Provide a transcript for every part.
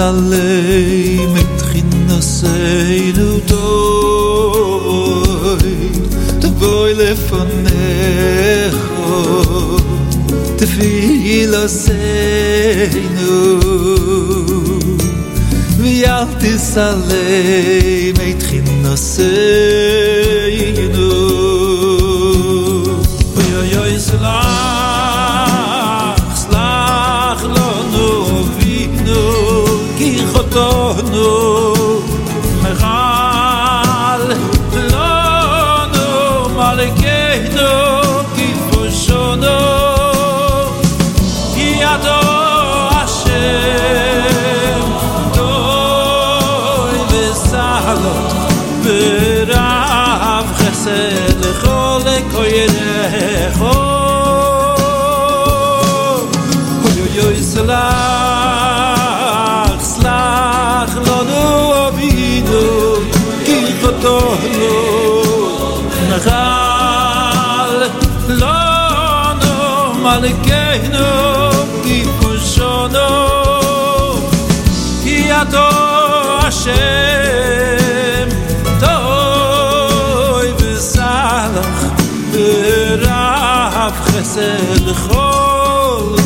masallı חסד דה קול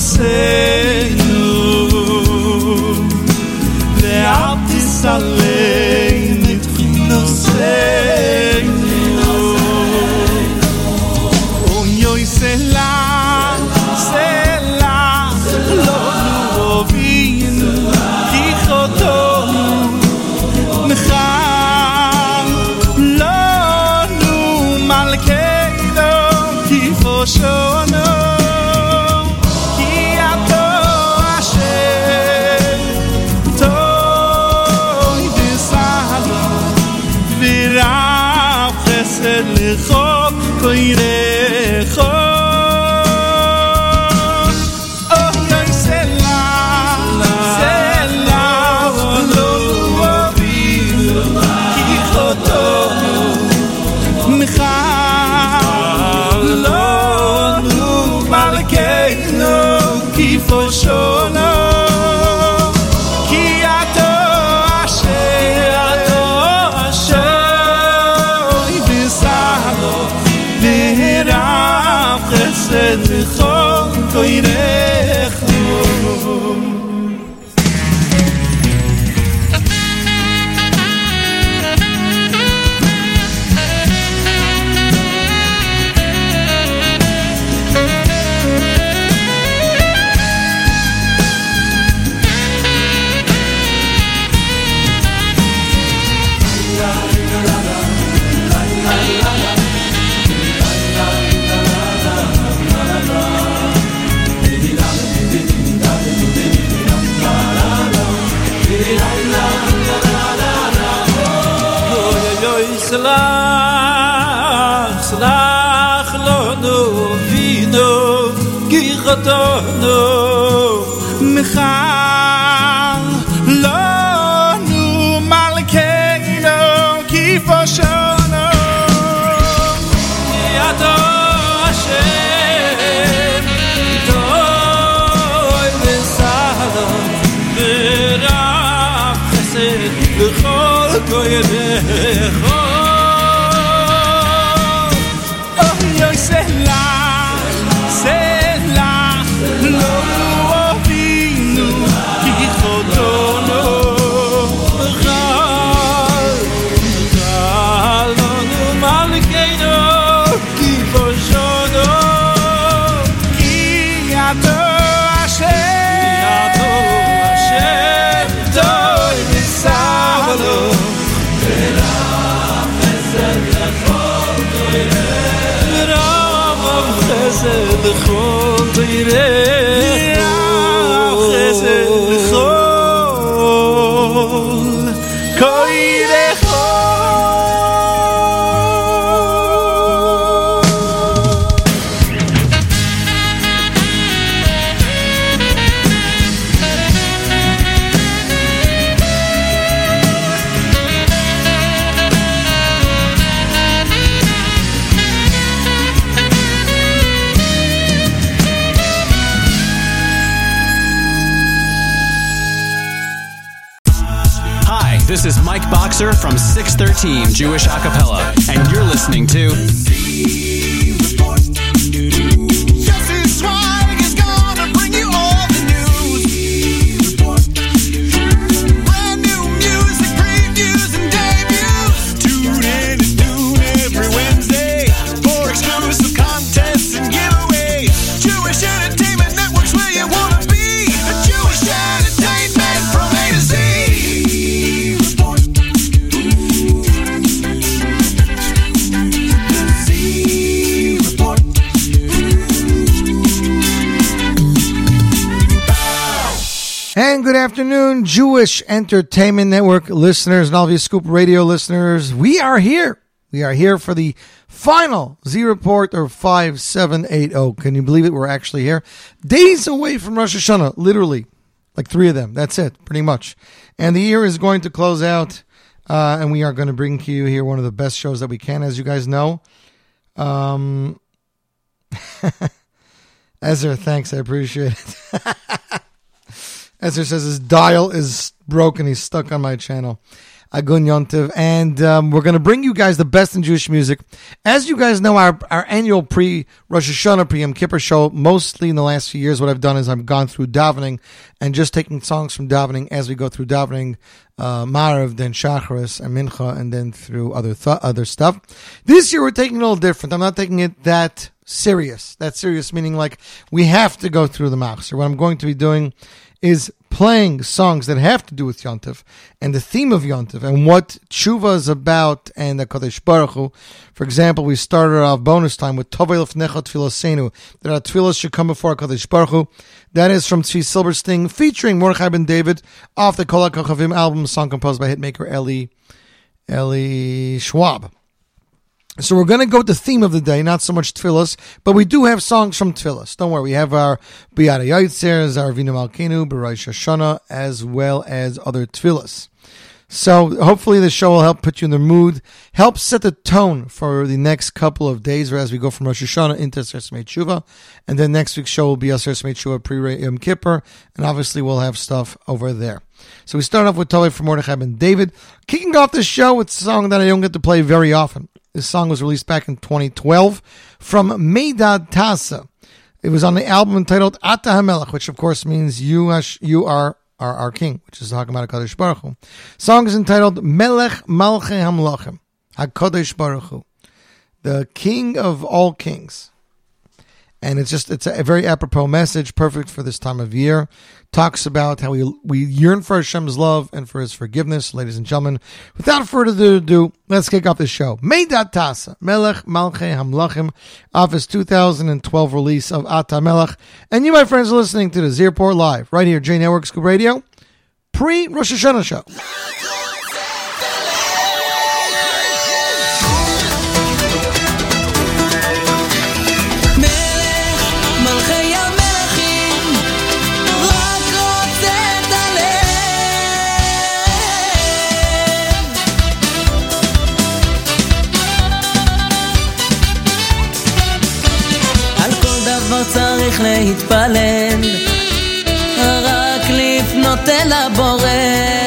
você, Leal né, de Salem. show. Jewish Acapella, and you're listening to afternoon, Jewish Entertainment Network listeners and all of you Scoop Radio listeners. We are here. We are here for the final Z Report or 5780. Can you believe it? We're actually here. Days away from Rosh Hashanah, literally. Like three of them. That's it, pretty much. And the year is going to close out. Uh, and we are going to bring to you here one of the best shows that we can, as you guys know. Um, Ezra, thanks. I appreciate it. Ezra says his dial is broken. He's stuck on my channel. Agun Yontiv. And um, we're going to bring you guys the best in Jewish music. As you guys know, our, our annual pre Rosh Hashanah, pre Yom Kippur show, mostly in the last few years, what I've done is I've gone through davening and just taking songs from davening as we go through davening, uh, Marav, then Shacharis and Mincha, and then through other th- other stuff. This year we're taking it a little different. I'm not taking it that serious. That serious meaning like we have to go through the Machzer. What I'm going to be doing is playing songs that have to do with Yontif and the theme of Yontif and what tshuva is about and the Kodesh Baruch Hu. For example, we started off bonus time with Tovei Lefnecha Tfilasenu, that our tefillas should come before Kodesh Baruch Hu. That is from Tzvi Silberstein featuring Mordechai ben David off the Kol HaKochavim album, song composed by hitmaker Eli, Eli Schwab. So we're going to go with the theme of the day, not so much tefillas, but we do have songs from tefillas. Don't worry, we have our Biyada Yaitzer, Zarvina Malkinu, Barai Shoshana, as well as other tefillas. So hopefully the show will help put you in the mood, help set the tone for the next couple of days, or as we go from Rosh Hashanah into Sersmei Tshuva, and then next week's show will be a Sersmei Tshuva pre Yom Kippur, and obviously we'll have stuff over there. So we start off with Tovei from Mordechai ben David, kicking off the show with a song that I don't get to play very often. This song was released back in 2012 from Meidad Tasa. It was on the album entitled Ata HaMelech, which of course means you, you are our, our king, which is talking about HaKadosh Baruch Hu. Song is entitled Melech Malchei HaMlachim, HaKadosh Baruch Hu, the king of all kings. And it's just, it's a very apropos message, perfect for this time of year. Talks about how we, we yearn for Hashem's love and for his forgiveness. Ladies and gentlemen, without further ado, let's kick off the show. Meidad Tasa, Melech Malchei Hamlachim, off his 2012 release of Ata Melech. And you, my friends, are listening to the Z Report Live, right here, J Network Scoop Radio, pre Rosh Hashanah show. צריך להתפלל, רק לפנות אל הבורא,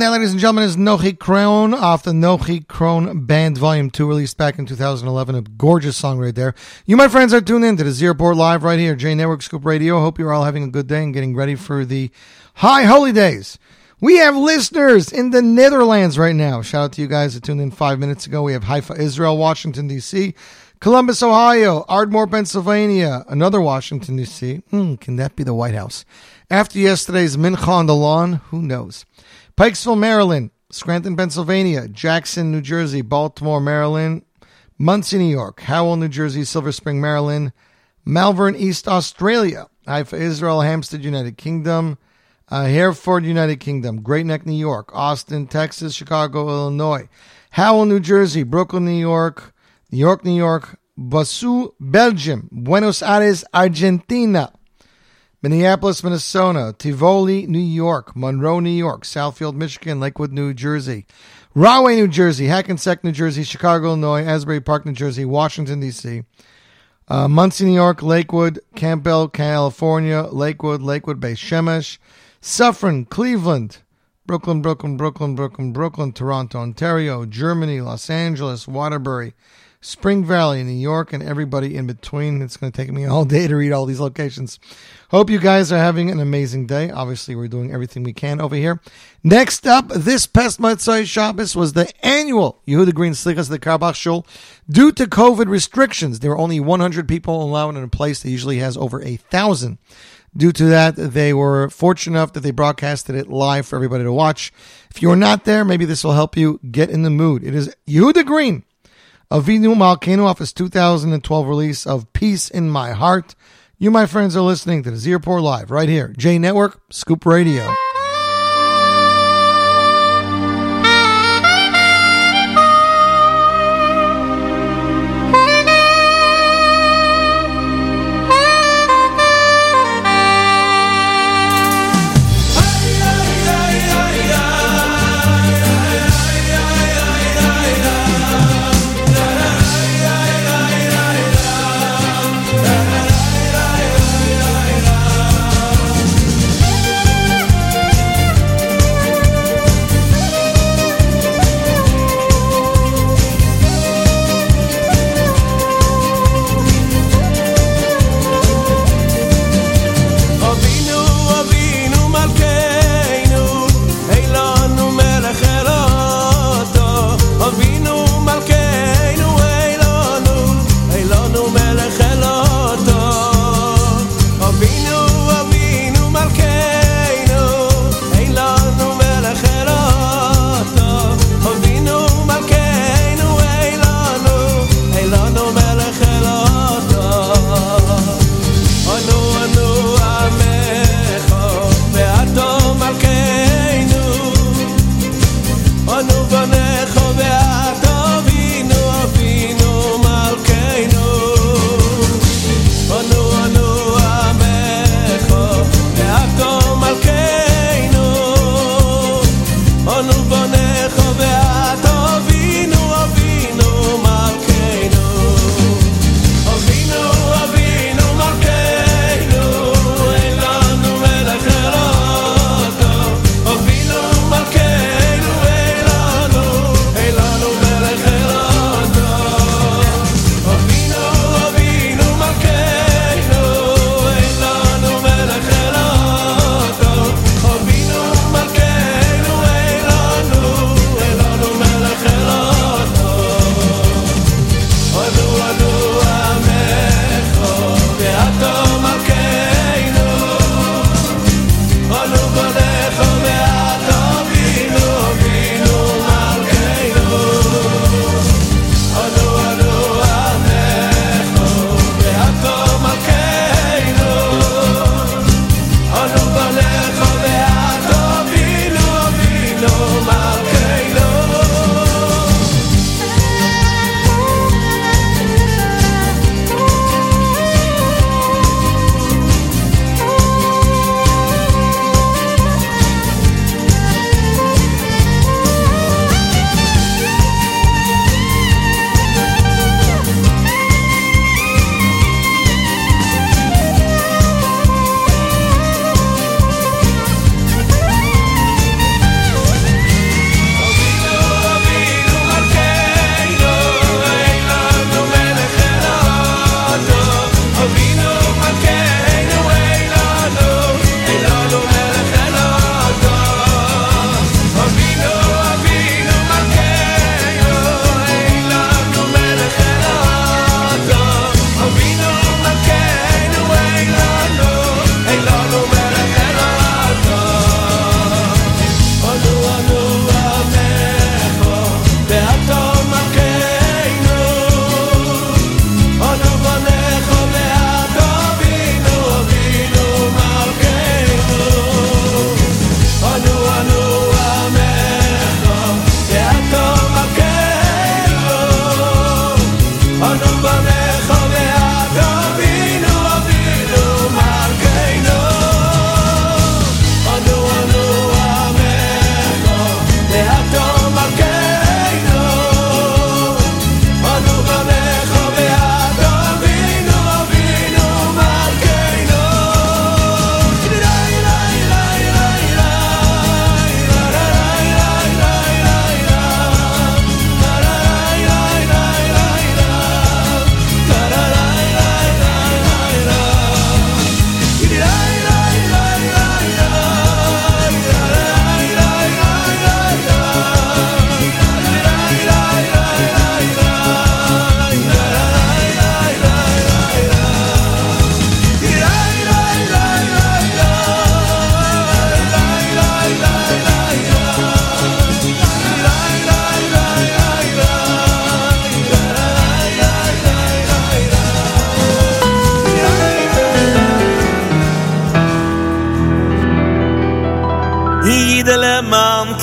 And that, ladies and gentlemen, is Nochi Krohn off the Nochi Krohn Band Volume 2, released back in 2011. A gorgeous song right there. You, my friends, are tuned in to the Z Report Live right here, J Network Scoop Radio. Hope you're all having a good day and getting ready for the High Holy Days. We have listeners in the Netherlands right now. Shout out to you guys that tuned in five minutes ago. We have Haifa, Israel, Washington, D.C., Columbus, Ohio, Ardmore, Pennsylvania, another Washington, D.C. Hmm, can that be the White House? After yesterday's Mincha on the lawn, who knows? Pikesville, Maryland, Scranton, Pennsylvania, Jackson, New Jersey, Baltimore, Maryland, Monsey, New York, Howell, New Jersey, Silver Spring, Maryland, Malvern, East Australia, Haifa, Israel, Hampstead, United Kingdom, uh, Hereford, United Kingdom, Great Neck, New York, Austin, Texas, Chicago, Illinois, Howell, New Jersey, Brooklyn, New York, New York, New York, Basu, Belgium, Buenos Aires, Argentina, Minneapolis, Minnesota, Tivoli, New York, Monroe, New York, Southfield, Michigan, Lakewood, New Jersey, Rahway, New Jersey, Hackensack, New Jersey, Chicago, Illinois, Asbury Park, New Jersey, Washington, D.C., uh, Monsey, New York, Lakewood, Campbell, California, Lakewood, Lakewood, Beit Shemesh, Suffern, Cleveland, Brooklyn, Brooklyn, Brooklyn, Brooklyn, Brooklyn, Toronto, Ontario, Germany, Los Angeles, Waterbury, Spring Valley, New York, and everybody in between. It's going to take me all day to read all these locations. Hope you guys are having an amazing day. Obviously, we're doing everything we can over here. Next up, this past Motzai Shabbos was the annual Yehuda Green Slichas the Carlebach Shul. Due to COVID restrictions, there were only 100 people allowed in a place that usually has over a thousand. Due to that, they were fortunate enough that they broadcasted it live for everybody to watch. If you're not there, maybe this will help you get in the mood. It is Yehuda Green Avinu Malkenu off his 2012 release of Peace in My Heart. You, my friends, are listening to the Z Report Live right here, J Network, Scoop Radio.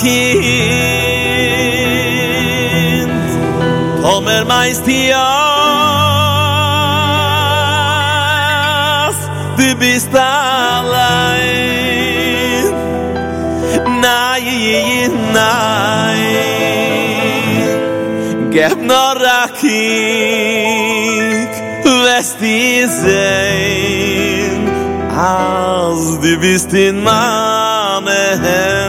Kind. Tomer meist hias Du bist allein. Nein, nein. Geb nur rakik Lässt die sehen. Als du bist in meine Hände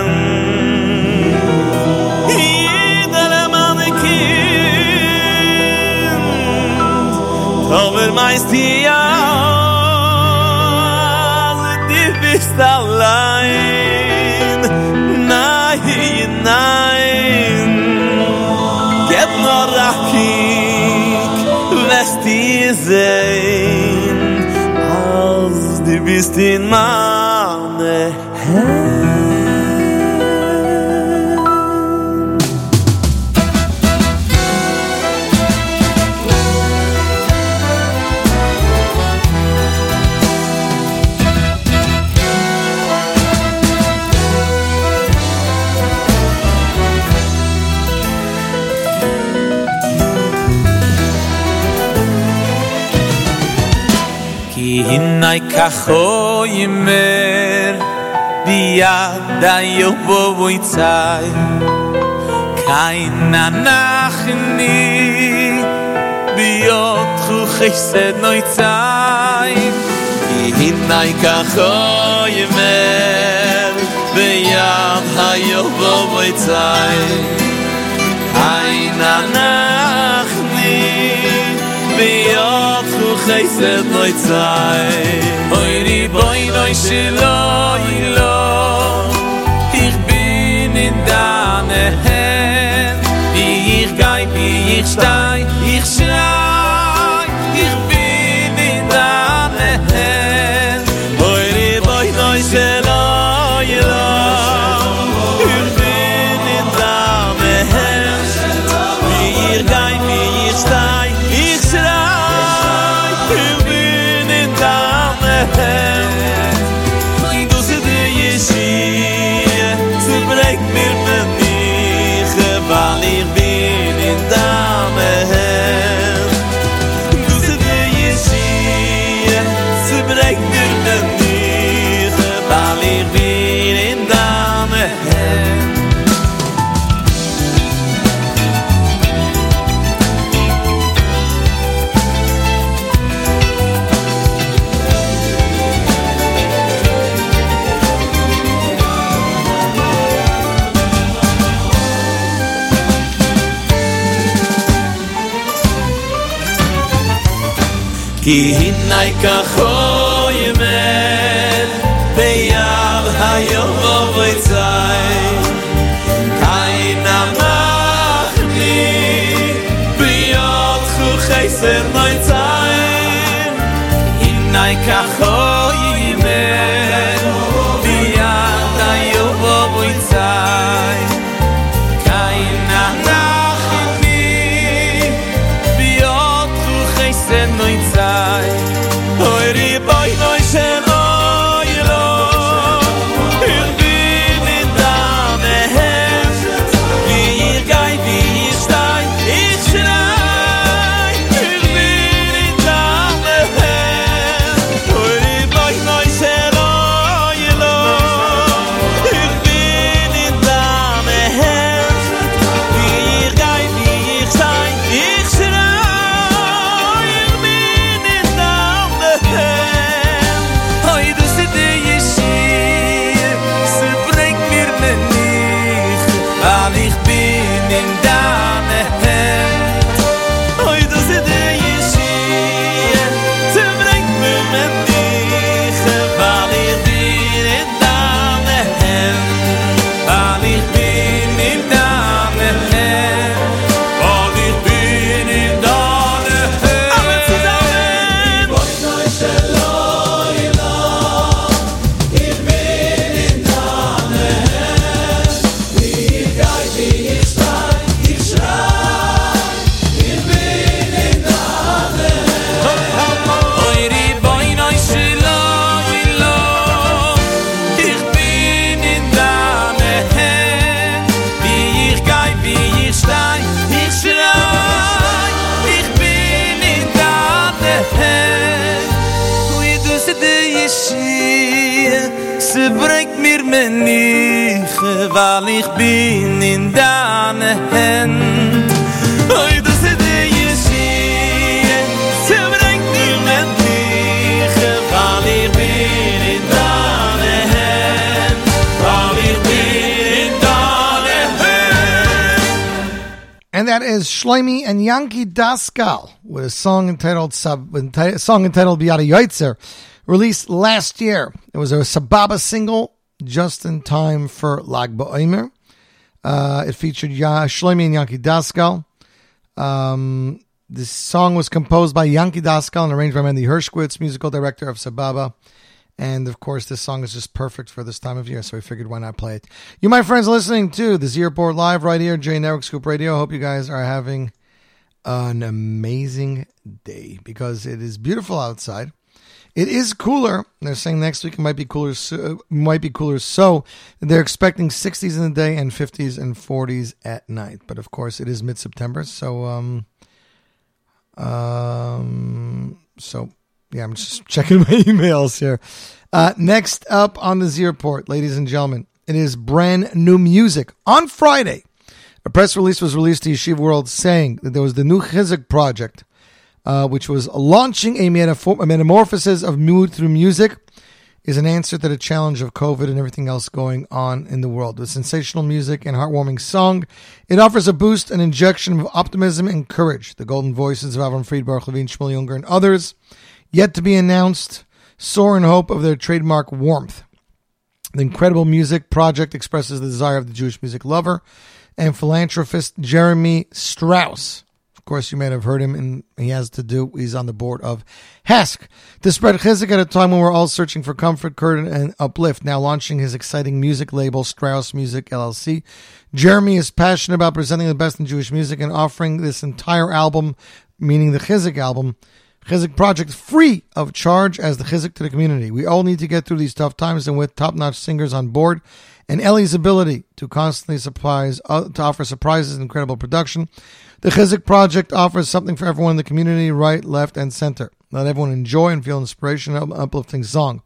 Tomer meist hias Du bist allein Nein, nein Geb nur rakik Lässt die sehen Als du bist in meine nay kachoy mer di yad a yobo voitsay kein nach ni bi ot khoyset noy tsay. In nay kachoy mer bi yad a yobo voitsay kein nach sei sed loy tsay oy ri boy noy shlo i lo ich bin in dane hen wie ich gei wie ich stei Ki hinay ka Yankee Daskal with a song entitled enti- song entitled Biata Yoitzer, released last year. It was a Sababa single just in time for Lag BaOmer. Uh, it featured ya- Shloimi and Yankee Daskal. Um, this song was composed by Yankee Daskal and arranged by Mandy Hershkowitz, musical director of Sababa. And of course, this song is just perfect for this time of year, so we figured why not play it. You, my friends, listening to the Z Report Live right here, J Network Scoop Radio. Hope you guys are having an amazing day because it is beautiful outside. It is cooler. They're saying next week it might be cooler. So, might be cooler. So they're expecting 60s in the day and 50s and 40s at night. But of course, it is mid September, so um, um, so yeah, I'm just checking my emails here. Uh, next up on the Z Report, ladies and gentlemen, it is brand new music. On Friday, a press release was released to Yeshiva World saying that there was the new Chizuk project, uh, which was launching a, a metamorphosis of mood through music, is an answer to the challenge of COVID and everything else going on in the world. With sensational music and heartwarming song, it offers a boost, an injection of optimism and courage. The golden voices of Avram Fried, Baruch Levine, Shmuel Ungar, and others, yet to be announced, soar in hope of their trademark warmth. The incredible music project expresses the desire of the Jewish music lover and philanthropist Jeremy Strauss. Of course, you may have heard him, and he has to do. He's on the board of HASK to spread chizuk at a time when we're all searching for comfort, courage, and uplift. Now launching his exciting music label, Strauss Music LLC. Jeremy is passionate about presenting the best in Jewish music and offering this entire album, meaning the chizuk album, Chizik Project free of charge as the Chizik to the community. We all need to get through these tough times, and with top-notch singers on board, and Ellie's ability to constantly surprise, uh, to offer surprises and incredible production, the Chizik Project offers something for everyone in the community, right, left, and center. Let everyone enjoy and feel inspiration of an uplifting song.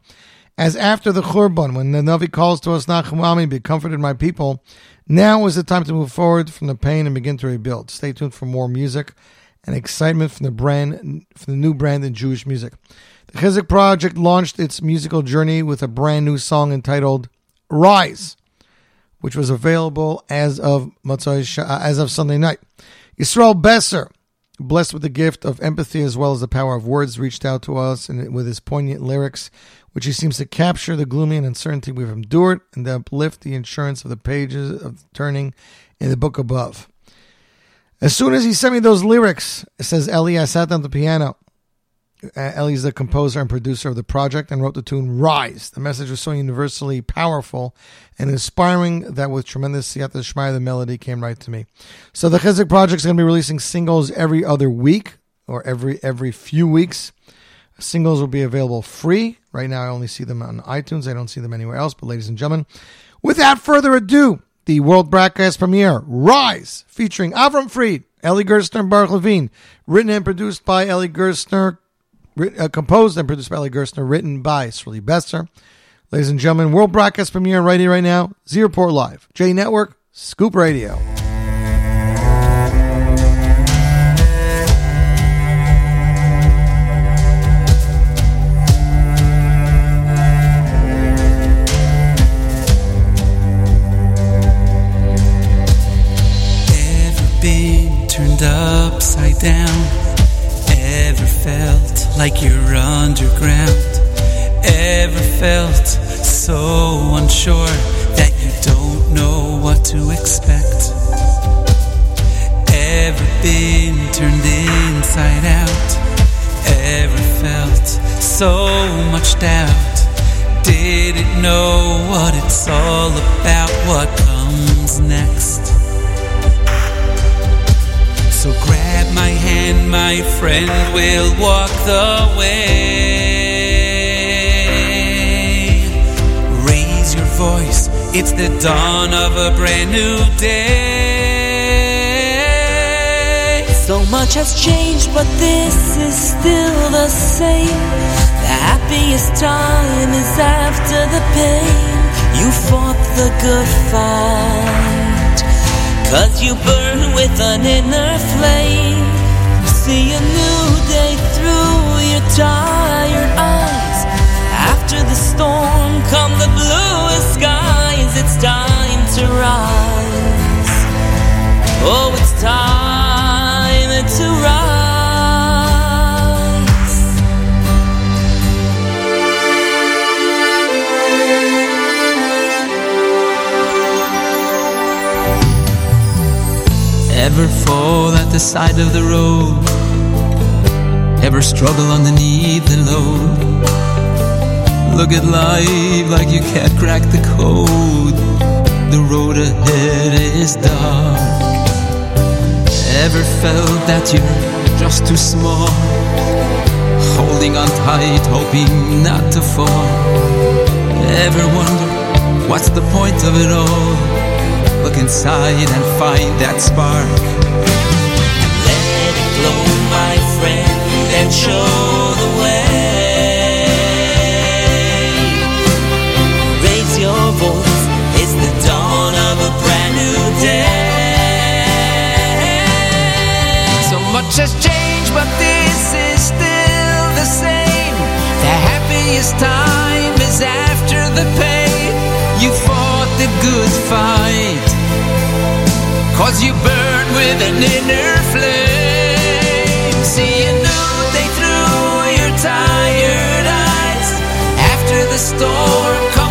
As after the Churban, when the Navi calls to us, Nachumami, be comforted, my people, now is the time to move forward from the pain and begin to rebuild. Stay tuned for more music and excitement from the brand, from the new brand in Jewish music. The Chizik Project launched its musical journey with a brand new song entitled "Rise," which was available as of Matzai uh, as of Sunday night. Yisrael Besser, blessed with the gift of empathy as well as the power of words, reached out to us and with his poignant lyrics, which he seems to capture the gloomy and uncertainty we've endured and to uplift the insurance of the pages of turning in the book above. As soon as he sent me those lyrics, says Ellie, I sat down at the piano. Uh, Ellie's the composer and producer of the project and wrote the tune Rise. The message was so universally powerful and inspiring that with tremendous siyata shmaya, the melody came right to me. So the Chizik Project is going to be releasing singles every other week or every every few weeks. Singles will be available free. Right now, I only see them on iTunes. I don't see them anywhere else. But ladies and gentlemen, without further ado, the world broadcast premiere, Rise, featuring Avram Fried, Ellie Gerstner, and Baruch Levine, written and produced by Ellie Gerstner, uh, composed and produced by Ellie Gerstner, written by Srili Besser. Ladies and gentlemen, world broadcast premiere right here, right now, Z Report Live, J Network, Scoop Radio. Ever been turned upside down? Ever felt like you're underground? Ever felt so unsure that you don't know what to expect? Ever been turned inside out? Ever felt so much doubt? Didn't know what it's all about, what comes next? So grab my hand, my friend, we'll walk the way. Raise your voice, it's the dawn of a brand new day. So much has changed, but this is still the same. The happiest time is after the pain. You fought the good fight. Cause you burn with an inner flame. See a new day through your tired eyes. After the storm come the bluest skies. It's time to rise. Oh, Ever fall at the side of the road? Ever struggle underneath the load? Look at life like you can't crack the code. The road ahead is dark. Ever felt that you're just too small? Holding on tight, hoping not to fall. Ever wonder what's the point of it all? Look inside and find that spark. Let it glow, my friend, and show the way. Raise your voice, it's the dawn of a brand new day. So much has changed, but this is still the same. The happiest time is after the pain. You the good fight. Cause you burn with an inner flame. See a new day through your tired eyes. After the storm come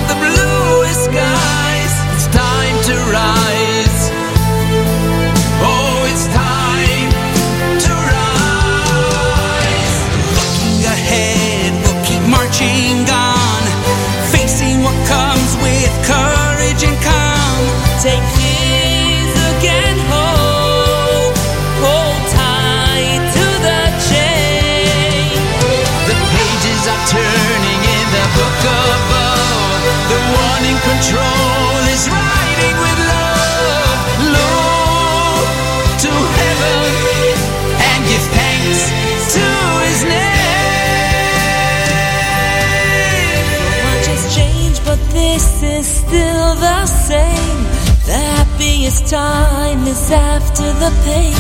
happiest time is after the pain.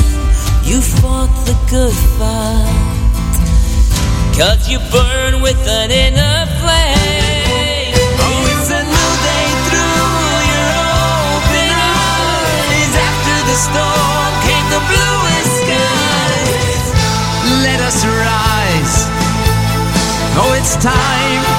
You fought the good fight. Cause you burn with an inner flame. Oh, it's a new day through your open eyes. After the storm came the bluest skies. Let us rise. Oh, it's time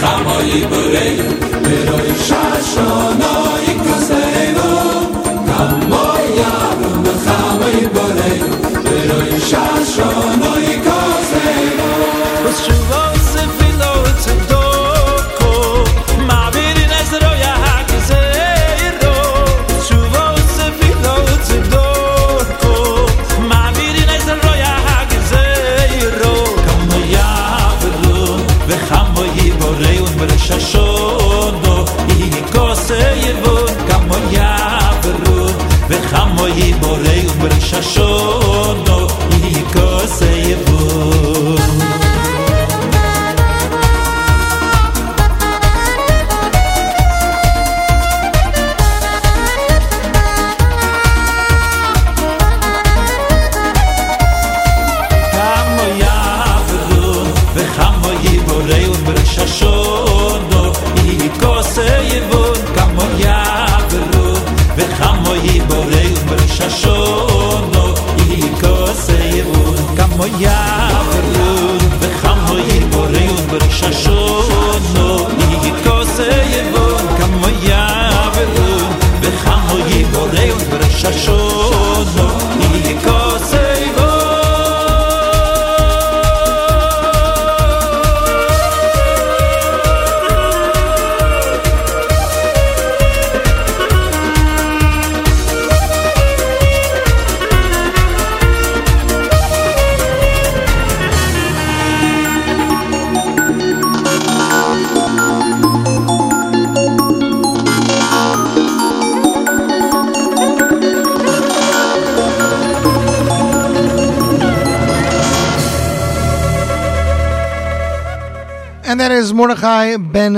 samoy bulei, mir oy shashon.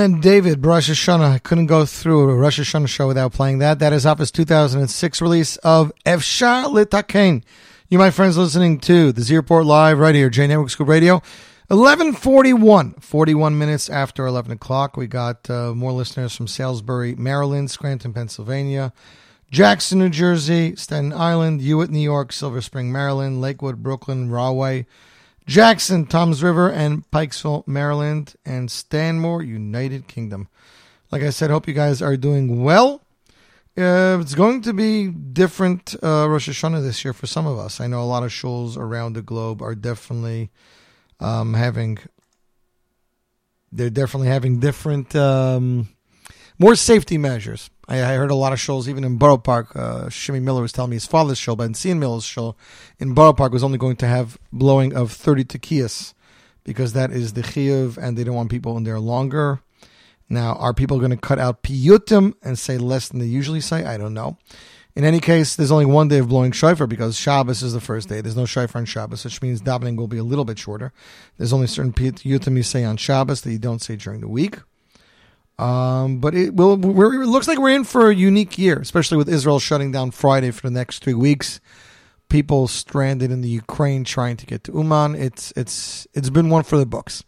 Ben David, Rosh Hashanah. I couldn't go through a Rosh Hashanah show without playing that. That is off his 2006 release of Efshar Litaken. You, my friends, listening to the Z Report Live right here, J Network Scoop Radio. 1141, 41 minutes after 11 o'clock. We got uh, more listeners from Salisbury, Maryland, Scranton, Pennsylvania, Jackson, New Jersey, Staten Island, Hewitt, New York, Silver Spring, Maryland, Lakewood, Brooklyn, Rahway, Jackson, Toms River, and Pikesville, Maryland, and Stanmore, United Kingdom. Like I said, hope you guys are doing well. Uh, it's going to be different uh, Rosh Hashanah this year for some of us. I know a lot of shuls around the globe are definitely um, having. They're definitely having different, um, more safety measures. I, I heard a lot of shuls, even in Borough Park. Uh, Shimmy Miller was telling me his father's shul, but Cian Miller's shul in Borough Park was only going to have blowing of 30 tekiyas because that is the chiyuv and they don't want people in there longer. Now, are people going to cut out piyutim and say less than they usually say? I don't know. In any case, there's only one day of blowing shofar because Shabbos is the first day. There's no shofar on Shabbos, which means davening will be a little bit shorter. There's only certain piyutim you say on Shabbos that you don't say during the week. Um, but it will. It looks like we're in for a unique year, especially with Israel shutting down Friday for the next three weeks. People stranded in the Ukraine trying to get to Uman. It's it's it's been one for the books.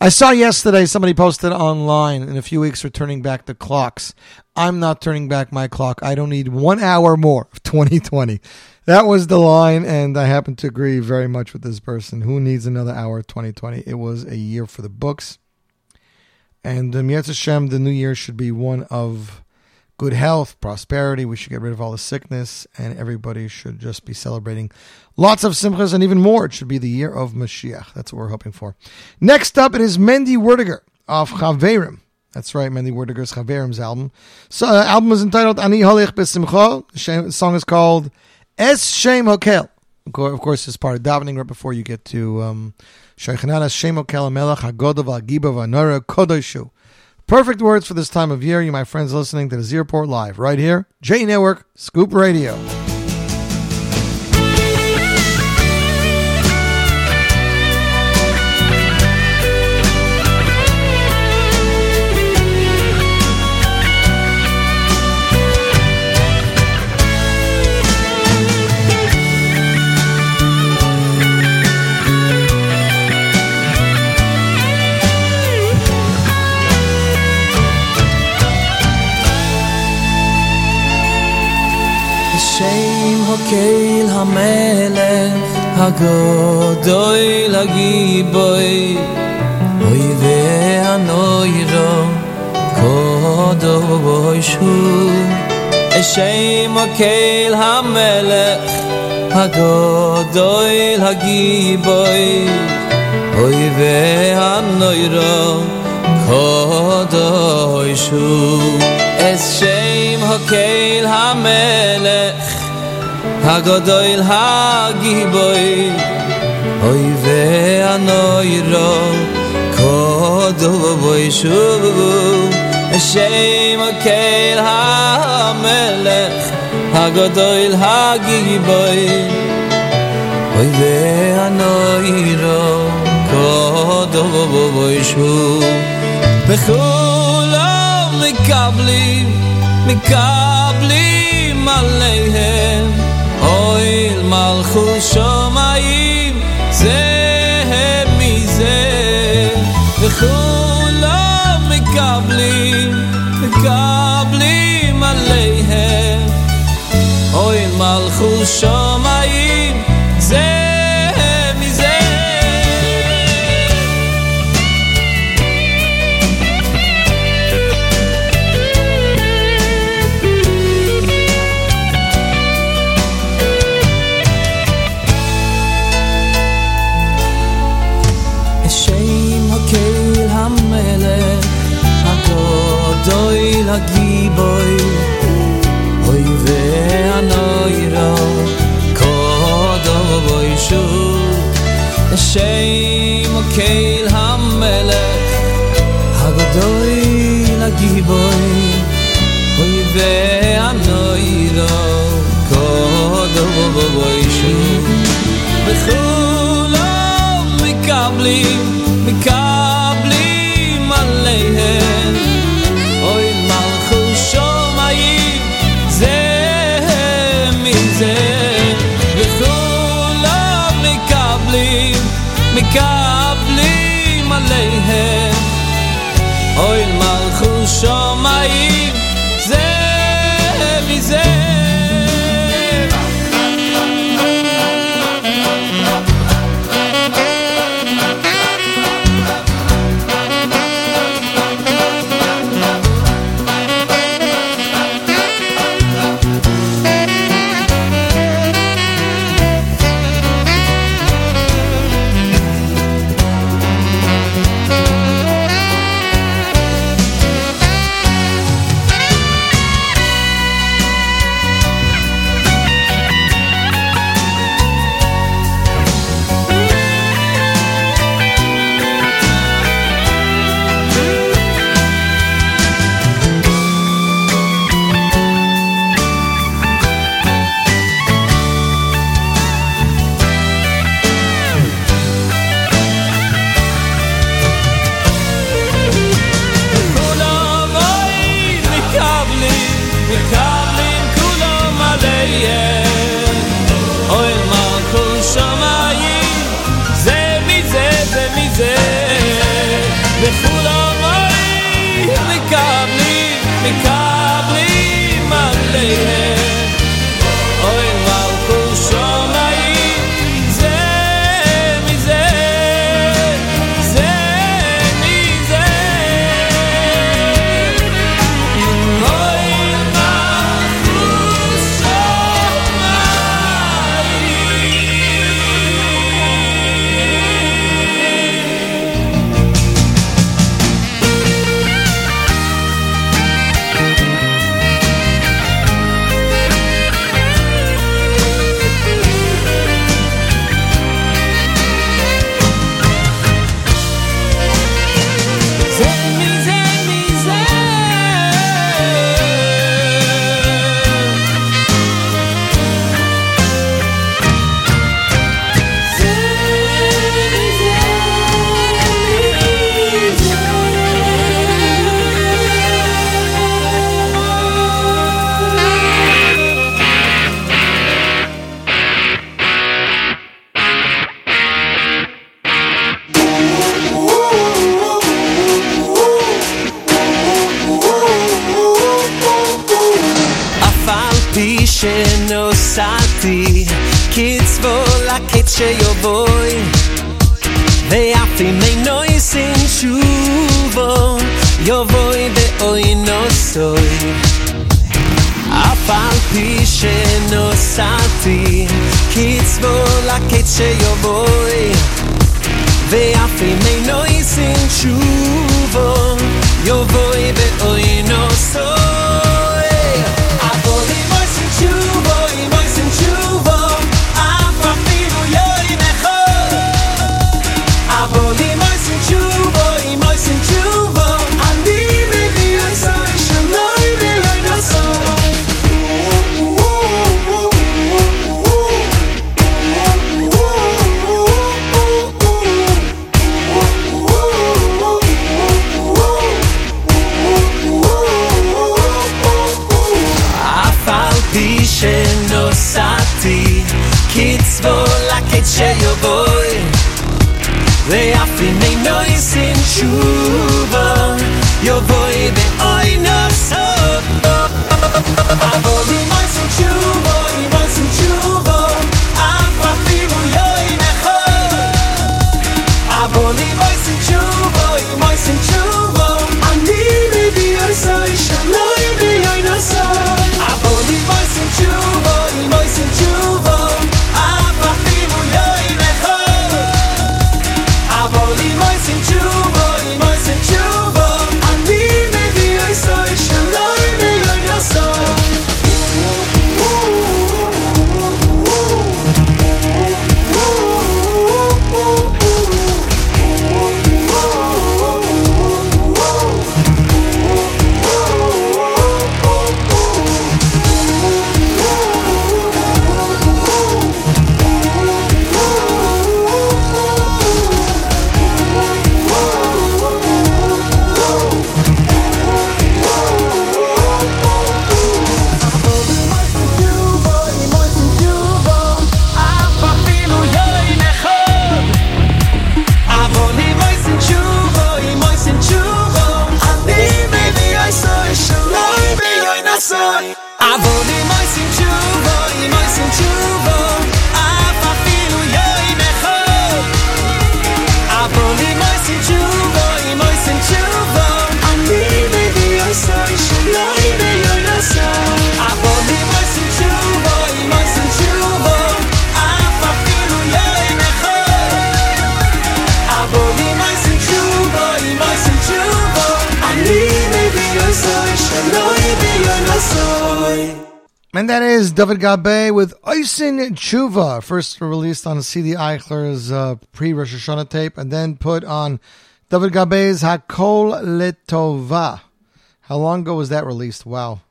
I saw yesterday somebody posted online in a few weeks we're turning back the clocks. I'm not turning back my clock. I don't need one hour more of 2020. That was the line, and I happen to agree very much with this person. Who needs another hour of 2020? It was a year for the books. And um, Yetz Hashem, the new year should be one of good health, prosperity. We should get rid of all the sickness, and everybody should just be celebrating lots of simchas and even more. It should be the year of Mashiach. That's what we're hoping for. Next up, it is Mendy Werdiger of Chaverim. That's right, Mendy Werdiger's Chaverim's album. So, uh, album is entitled Ani Holich Besimcha. The the song is called Es Shem Hokel. Of course, it's part of davening right before you get to um. Perfect words for this time of year. You, my friends, listening to the Z Report Live right here, J Network, Scoop Radio. Hokel hamelech hagodoy lagiboy oy ve anoyro kodoy shu eshem hokel hamelech hagodoy lagiboy oy ve anoyro kodoy shu es shem hokel hamelech Hagodoyl hagiboy Oy ve anoyro Kodoboy shubu Eshem okeil ha-melech הגיבוי. hagiboy Oy ve anoyro Kodoboy shubu מקבלים mekabli Mekabli אויל מלכות שמיים זה מזה. וכולם מקבלים, מקבלים עליהם. אויל מלכות שמיים זה simply because And that is David Gabe with Oisin Chuva, first released on CD Eichler's uh, pre Rosh Hashanah tape, and then put on David Gabe's Hakol Letova. How long ago was that released? Wow.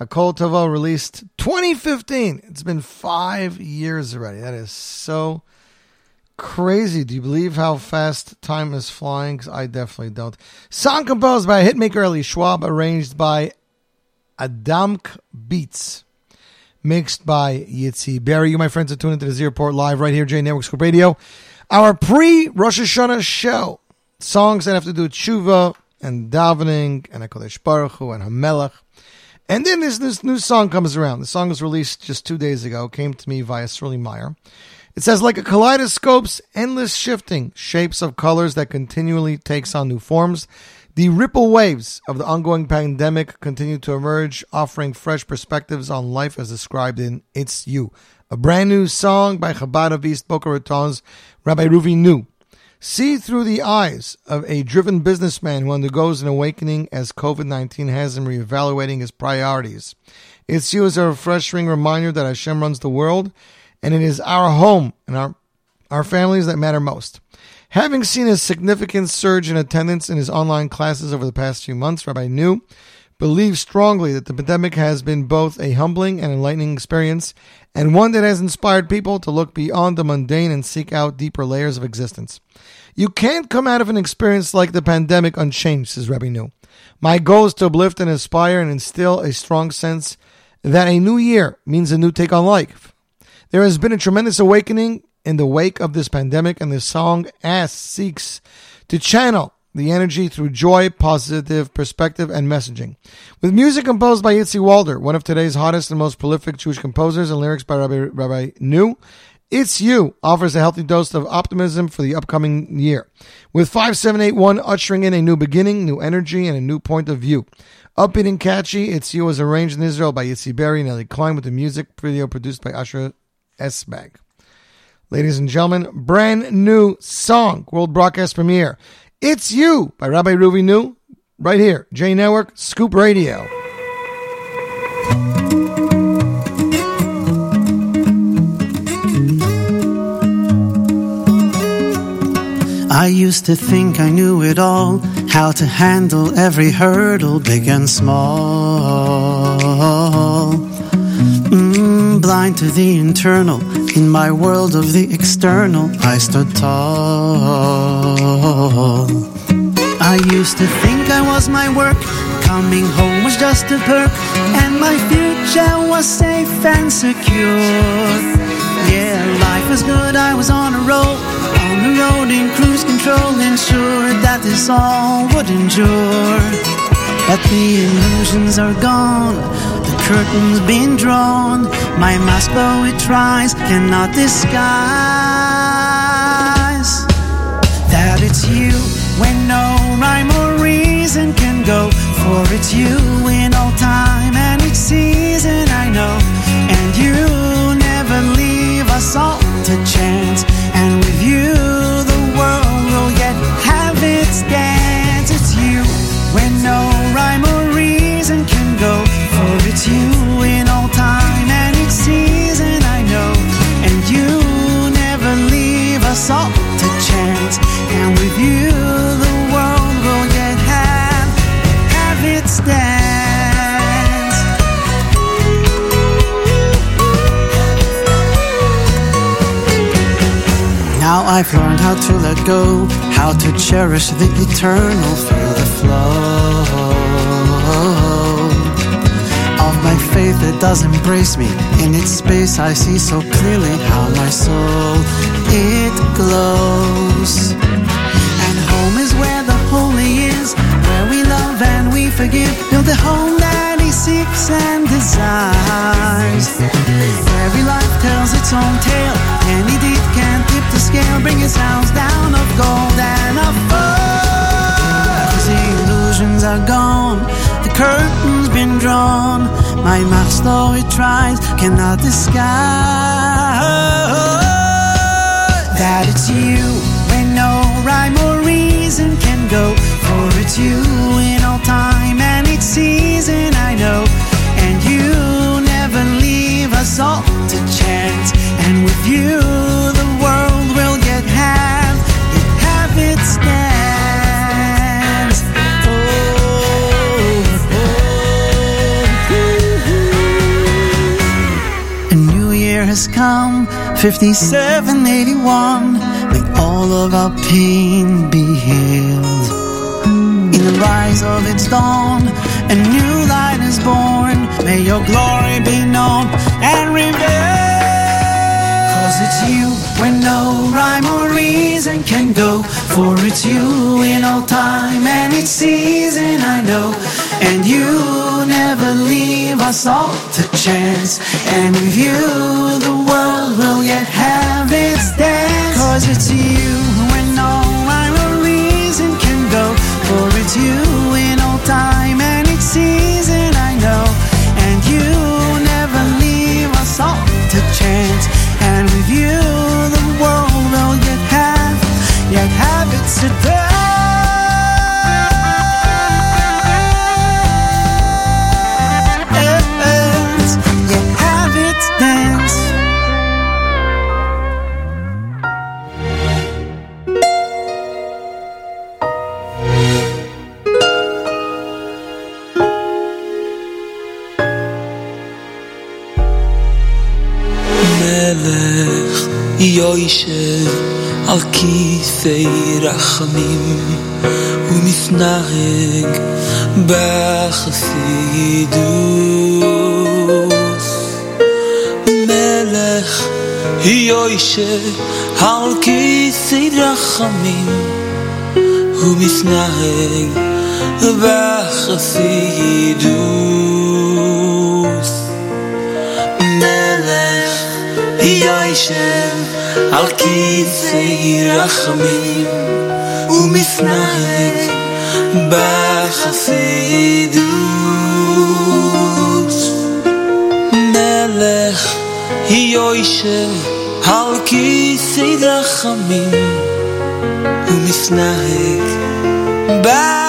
Hakol Tova released 2015. It's been five years already. That is so crazy. Do you believe how fast time is flying? 'Cause I definitely don't. Song composed by hitmaker Eli Schwab, arranged by Adamk Beats mixed by Yitzi Berry. You, my friends, are tuned into the Z Report live right here, J Network Scoop Radio. Our pre Rosh Hashanah show. Songs that have to do with tshuva and davening and HaKadosh Baruch Hu and Hamelech. And then this, this new song comes around. The song was released just two days ago, came to me via Shirley Meyer. It says, like a kaleidoscope's endless shifting shapes of colors that continually takes on new forms, the ripple waves of the ongoing pandemic continue to emerge, offering fresh perspectives on life as described in It's You, a brand new song by Chabad of East Boca Raton's Rabbi Ruvi New. See through the eyes of a driven businessman who undergoes an awakening as COVID 19 has him reevaluating his priorities. It's you is a refreshing reminder that Hashem runs the world, and it is our home and our, our families that matter most. Having seen a significant surge in attendance in his online classes over the past few months, Rabbi New believes strongly that the pandemic has been both a humbling and enlightening experience, and one that has inspired people to look beyond the mundane and seek out deeper layers of existence. You can't come out of an experience like the pandemic unchanged, says Rabbi New. My goal is to uplift and inspire and instill a strong sense that a new year means a new take on life. There has been a tremendous awakening in the wake of this pandemic, and this song asks, seeks to channel the energy through joy, positive perspective, and messaging. With music composed by Itzi Waldner, one of today's hottest and most prolific Jewish composers, and lyrics by Rabbi, Rabbi New, It's You offers a healthy dose of optimism for the upcoming year. With 5781 ushering in a new beginning, new energy, and a new point of view. Upbeat and catchy, It's You was arranged in Israel by Yitzi Berry and Ellie Klein with the music video produced by Asher Esbag. Ladies and gentlemen, brand new song, world broadcast premiere. It's You by Rabbi Ruvi New, right here, J Network, Scoop Radio. I used to think I knew it all, how to handle every hurdle, big and small. Blind to the internal, in my world of the external, I stood tall. I used to think I was my work, coming home was just a perk, and my future was safe and secure. Yeah, life was good, I was on a roll, on the road in cruise control, ensured that this all would endure. But the illusions are gone, curtain's been drawn. My mask, though it tries, cannot disguise that it's you when no rhyme or reason can go. For it's you in all time and each season, I know. And you never leave us all to chance. I've learned how to let go, how to cherish the eternal, feel the flow of my faith that does embrace me. In its space, I see so clearly how my soul it glows. And home is where the holy is, where we love and we forgive. Build a home that seeks and desires. Every life tells its own tale. Any deed can tip the scale, bring his house down of gold and of furs. The illusions are gone, the curtain's been drawn. My mask, though it tries, cannot disguise that it's you when no rhyme or reason can go. For it's you in all time season, I know. And you never leave us all to chance. And with you, the world will get have, yet have its dance. A new year has come, 5781. May all of our pain be healed. In the rise of its dawn, a new light is born. May your glory be known and revealed. Cause it's you when no rhyme or reason can go. For it's you in all time and each season, I know. And you never leave us all to chance. And with you, the world will yet have its dance. Cause it's you when no rhyme or reason can go. For it's you season, I know. And you never leave us all to chance. And with you, the world will yet have, yet have its dance. רחמים ומתנהג בחסידות מלך יוישב על כיסא רחמים הוא מתנהג בחסידוס מלך יושב על כיסא רחמים Miss Night בחסידות. מלך יוישב על כיסא רחמים ומסנהג בחסידות.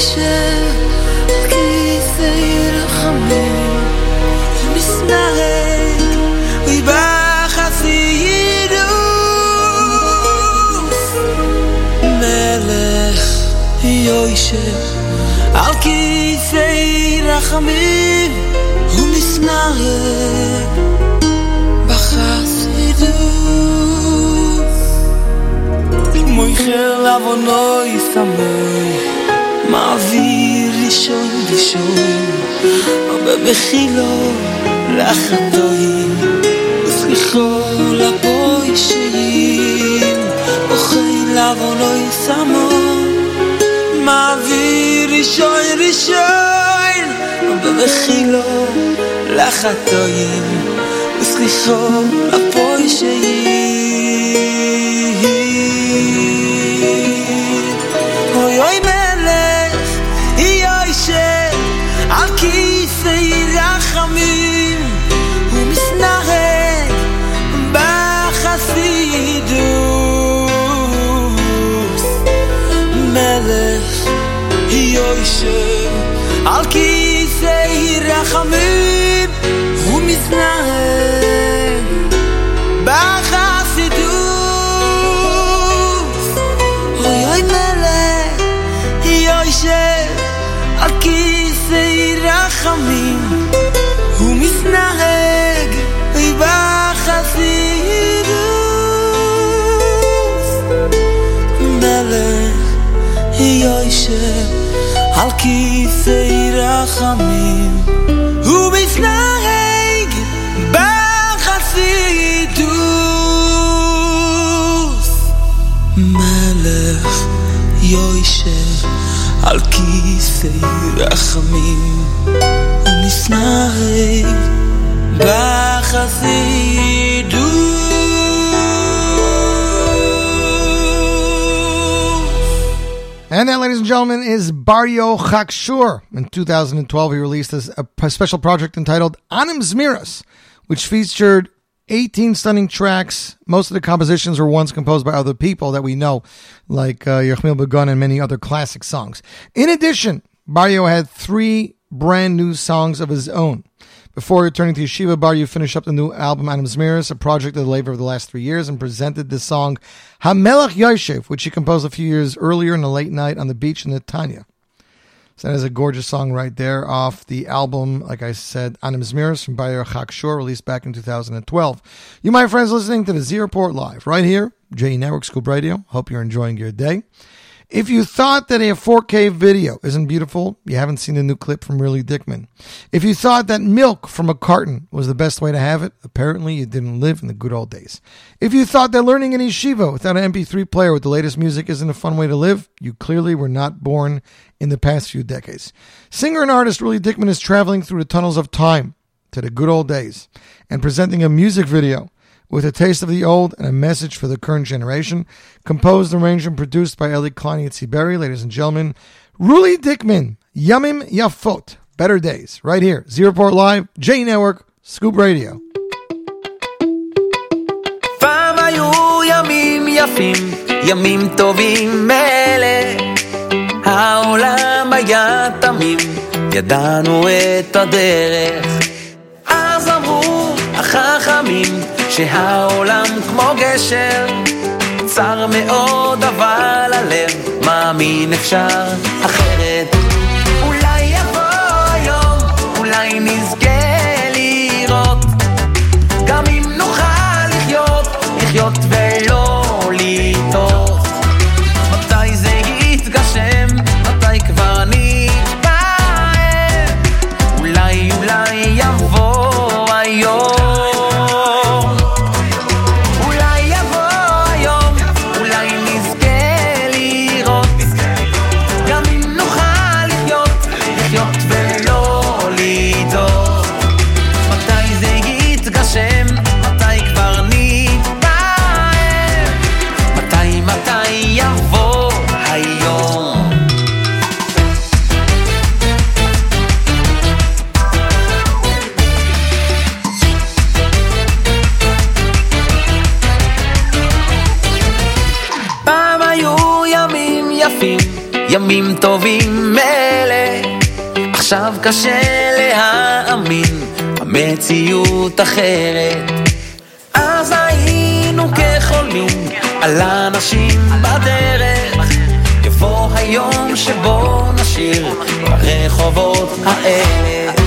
al kithay rechem u nisnare vi bachas yedus mele yoyshe al kithay rechem u nisnare bachas yedus מעביר לישון לישון, הרבה בחילו לך התוהים, וסליחו לבוא אישיים, אוכל עוונו יסמו, מעביר לישון לישון, הרבה בחילו לך התוהים, וסליחו לבוא אישיים יושב על כיסא על כיסא רחמים הוא מתנהג בחסידוס מלך יושב על כיסא רחמים הוא מתנהג בחסידוס And that, ladies and gentlemen, is Barrio Chakshur. In 2012, he released a, special project entitled Anim Zmiras, which featured 18 stunning tracks. Most of the compositions were ones composed by other people that we know, like uh, Yerachmiel Begun and many other classic songs. In addition, Barrio had three brand new songs of his own. Before returning to Yeshiva Bar, you finished up the new album Anim Zmiras, a project of the labor of the last three years, and presented the song Hamelach Yoshev, which he composed a few years earlier in a late night on the beach in Netanya. So that is a gorgeous song right there off the album, like I said, Anim Zmiras from Bayer Chak Shore, released back in 2012. You, my friends, listening to the Z Report Live right here, J Network Scoop Radio. Hope you're enjoying your day. If you thought that a 4K video isn't beautiful, you haven't seen the new clip from Ruli Dickman. If you thought that milk from a carton was the best way to have it, apparently you didn't live in the good old days. If you thought that learning in yeshiva without an MP3 player with the latest music isn't a fun way to live, you clearly were not born in the past few decades. Singer and artist Ruli Dickman is traveling through the tunnels of time to the good old days and presenting a music video with a taste of the old and a message for the current generation. Composed, arranged, and produced by Eli Klein and Berry, ladies and gentlemen. Ruli Dickman, Yamim Yafot, Better Days, right here, Z Report Live, J Network, Scoop Radio. ימים טובים אלה. העולם היה תמים, ידענו את הדרך. אז אמרו החכמים, שהעולם כמו גשר, צר מאוד אבל הלב מאמין אפשר אחרת. אולי יבוא היום, אולי נזכה לראות, גם אם נוכל לחיות, לחיות ולא לטעות. מתי זה יתגשם, מתי כבר נתפעם, קשה להאמין, המציאות אחרת. אז היינו כחולים על אנשים בדרך. יבוא היום שבו נשיר ברחובות האלה.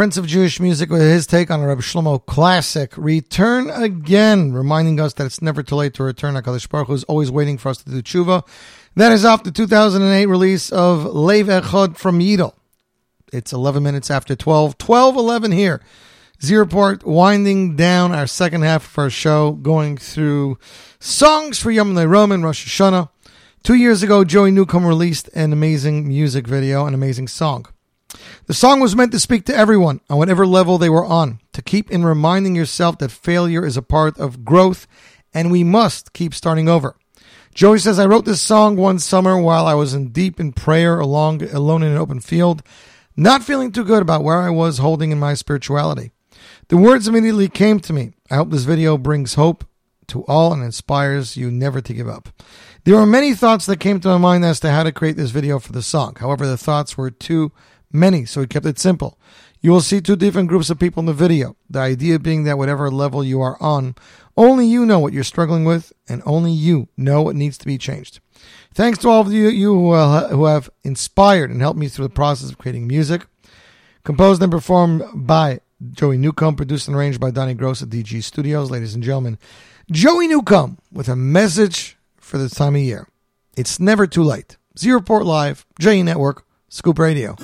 Prince of Jewish Music, with his take on a Reb Shlomo classic, Return Again, reminding us that it's never too late to return. HaKadosh Baruch Hu is always waiting for us to do tshuva. That is off the 2008 release of Lev Echad from Yidel. It's 11 minutes after 12, 12 11 here. Z Report winding down our second half of our show, going through songs for Yom Roman Rosh Hashanah. Two years ago, Joey Newcomb released an amazing music video, an amazing song. The song was meant to speak to everyone on whatever level they were on, to keep in reminding yourself that failure is a part of growth and we must keep starting over. Joey says, I wrote this song one summer while I was in deep in prayer along, alone in an open field, not feeling too good about where I was holding in my spirituality. The words immediately came to me. I hope this video brings hope to all and inspires you never to give up. There were many thoughts that came to my mind as to how to create this video for the song. However, the thoughts were too many, so we kept it simple. You will see two different groups of people in the video. The idea being that whatever level you are on, only you know what you're struggling with, and only you know what needs to be changed. Thanks to all of you, you who, uh, who have inspired and helped me through the process of creating music. Composed and performed by Joey Newcomb, produced and arranged by Donnie Gross at DG Studios. Ladies and gentlemen, Joey Newcomb with a message for this time of year. It's never too late. Z Report Live, J Network, Scoop Radio.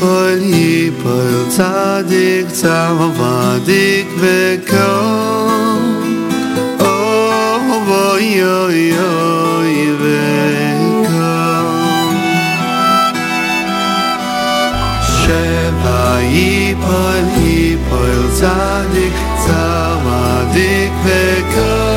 פול י פול צדיק צבדיק וקום או בוי יוי יוי וקום שבע י פול י פול צדיק צבדיק וקום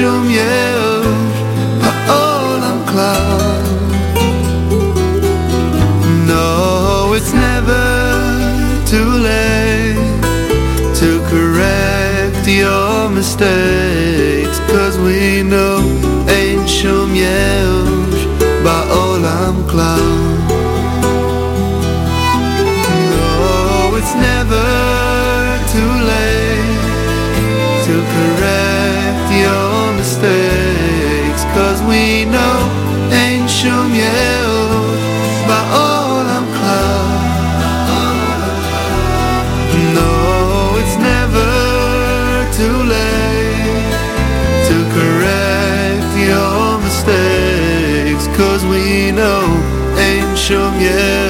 שום ייאוש, No, it's never too late to correct your mistakes, cause we know אין שום ייאוש בעולם כלל. yeah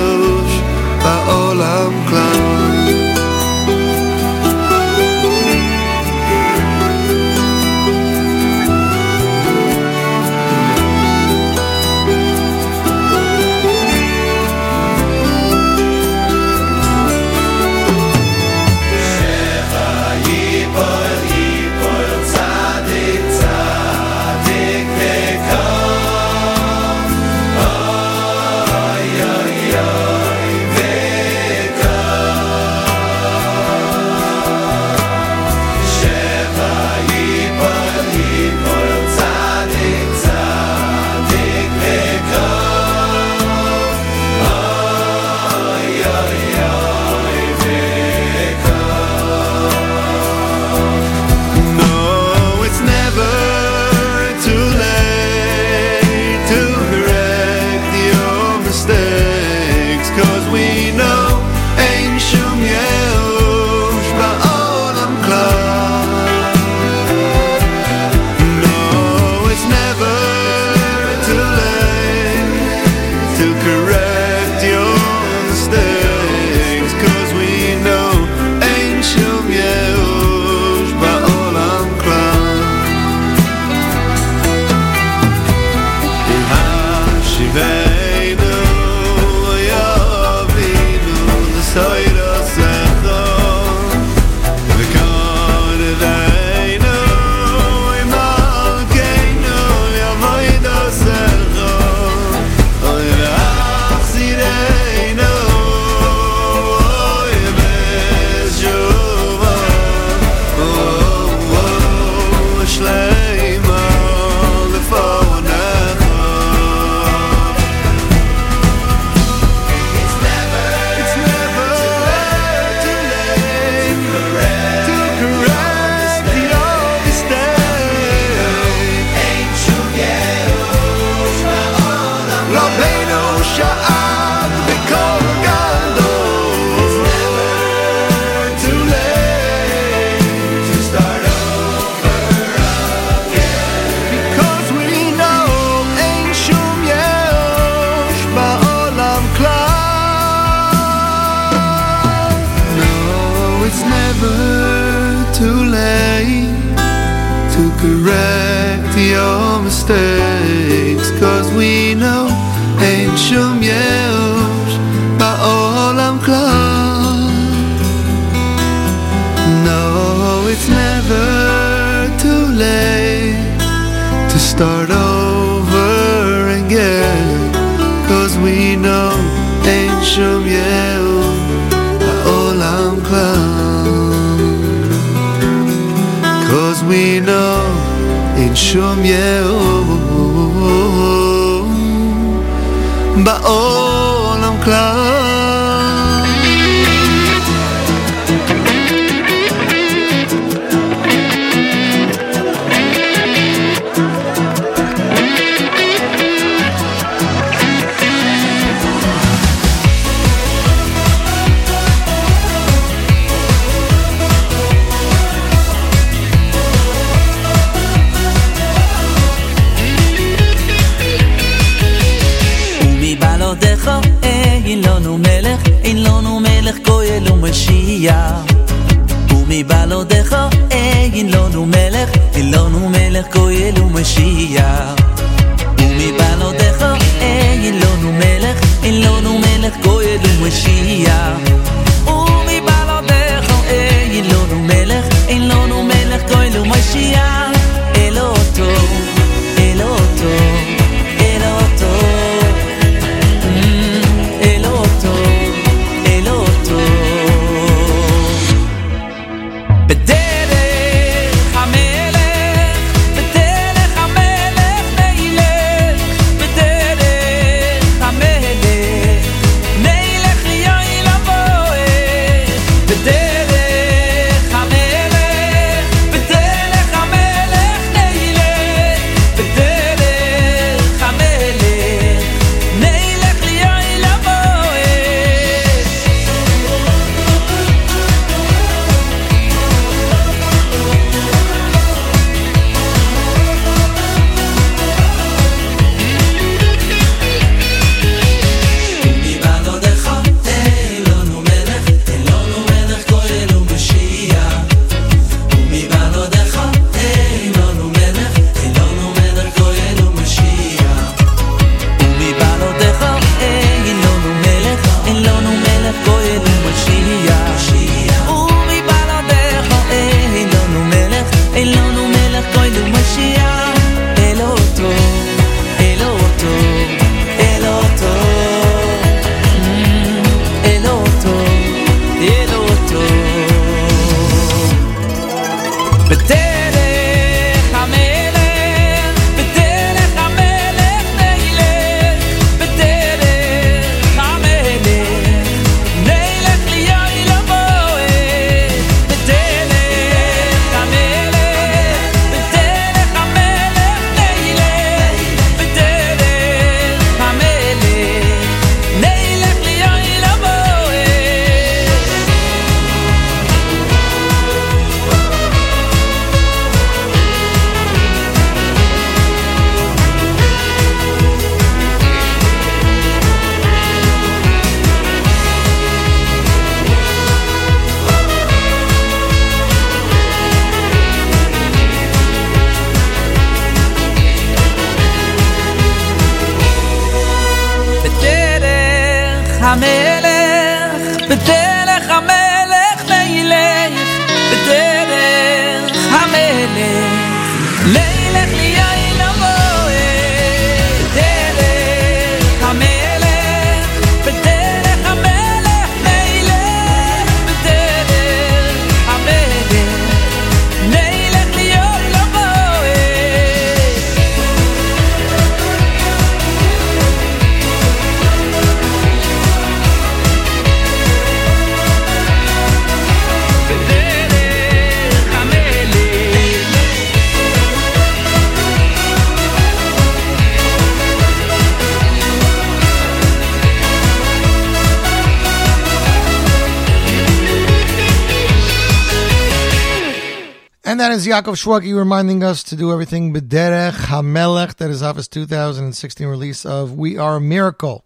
Yaakov Shwekey reminding us to do everything B'derech HaMelech. That is off his 2016 release of We Are a Miracle.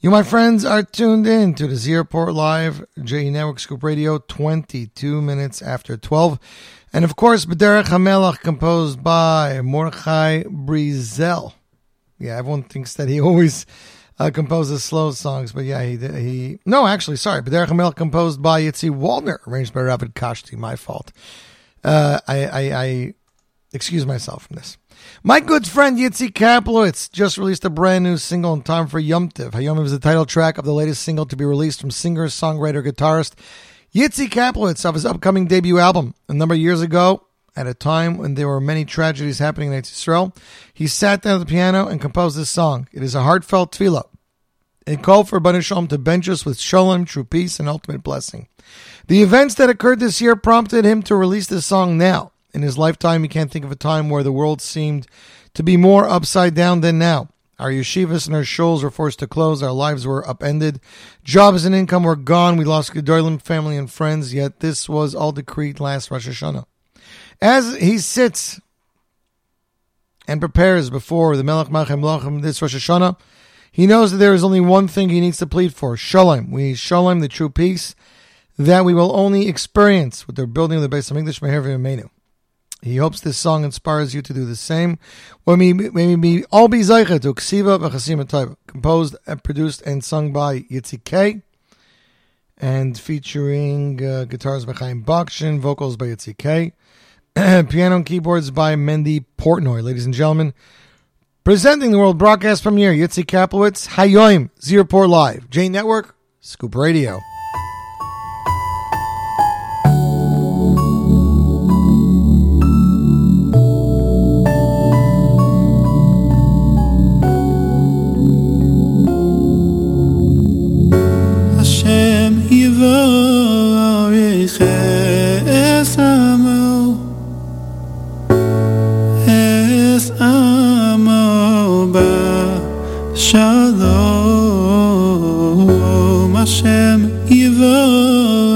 You, my friends, are tuned in to the Z Report Live, J Network Scoop Radio, 22 minutes after 12. And of course, B'derech HaMelech, composed by Mordechai Brizel. Yeah, everyone thinks that he always uh, composes slow songs, but yeah, he he. No, actually, sorry, B'derech HaMelech, composed by Yitzi Waldner, arranged by Ravid Kashti. My fault. Uh, I, I, I excuse myself from this. My good friend Yitzi Kaplowitz just released a brand new single in time for Yom Tiv. Hayom is the title track of the latest single to be released from singer, songwriter, guitarist Yitzi Kaplowitz of his upcoming debut album. A number of years ago, at a time when there were many tragedies happening in Israel, he sat down at the piano and composed this song. It is a heartfelt tefillah. It called for Bani Shalom to bench us with shalom, true peace, and ultimate blessing. The events that occurred this year prompted him to release this song now. In his lifetime, he can't think of a time where the world seemed to be more upside down than now. Our yeshivas and our shuls were forced to close. Our lives were upended. Jobs and income were gone. We lost Gedolim, family, and friends. Yet this was all decreed last Rosh Hashanah. As he sits and prepares before the Melech Machem Lachem this Rosh Hashanah, he knows that there is only one thing he needs to plead for: Shalom. We need Shalom, the true peace that we will only experience with the building of the base of English Meher V'Yameinu. He hopes this song inspires you to do the same. When we, we all be Zaycha to Ksiva V'Chasim composed and produced and sung by Yitzi K, and featuring uh, guitars by Chaim Bakshin, vocals by Yitzi K, piano and keyboards by Mendy Portnoy. Ladies and gentlemen, presenting the world broadcast premiere, Yitzi Kaplowitz, Hayom, Zierport Live, J Network, Scoop Radio. Amo Ba Shalom Hashem Yivarech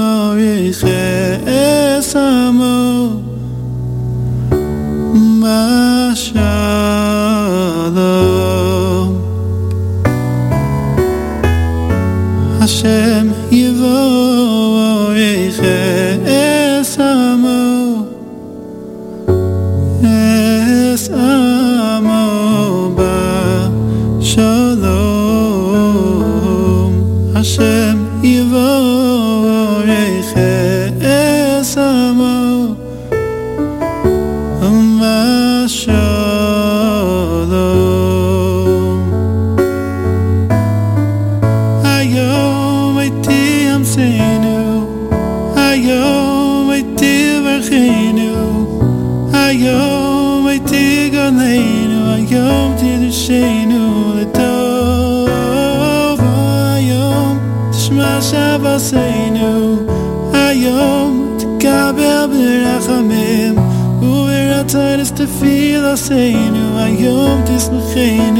tismachenu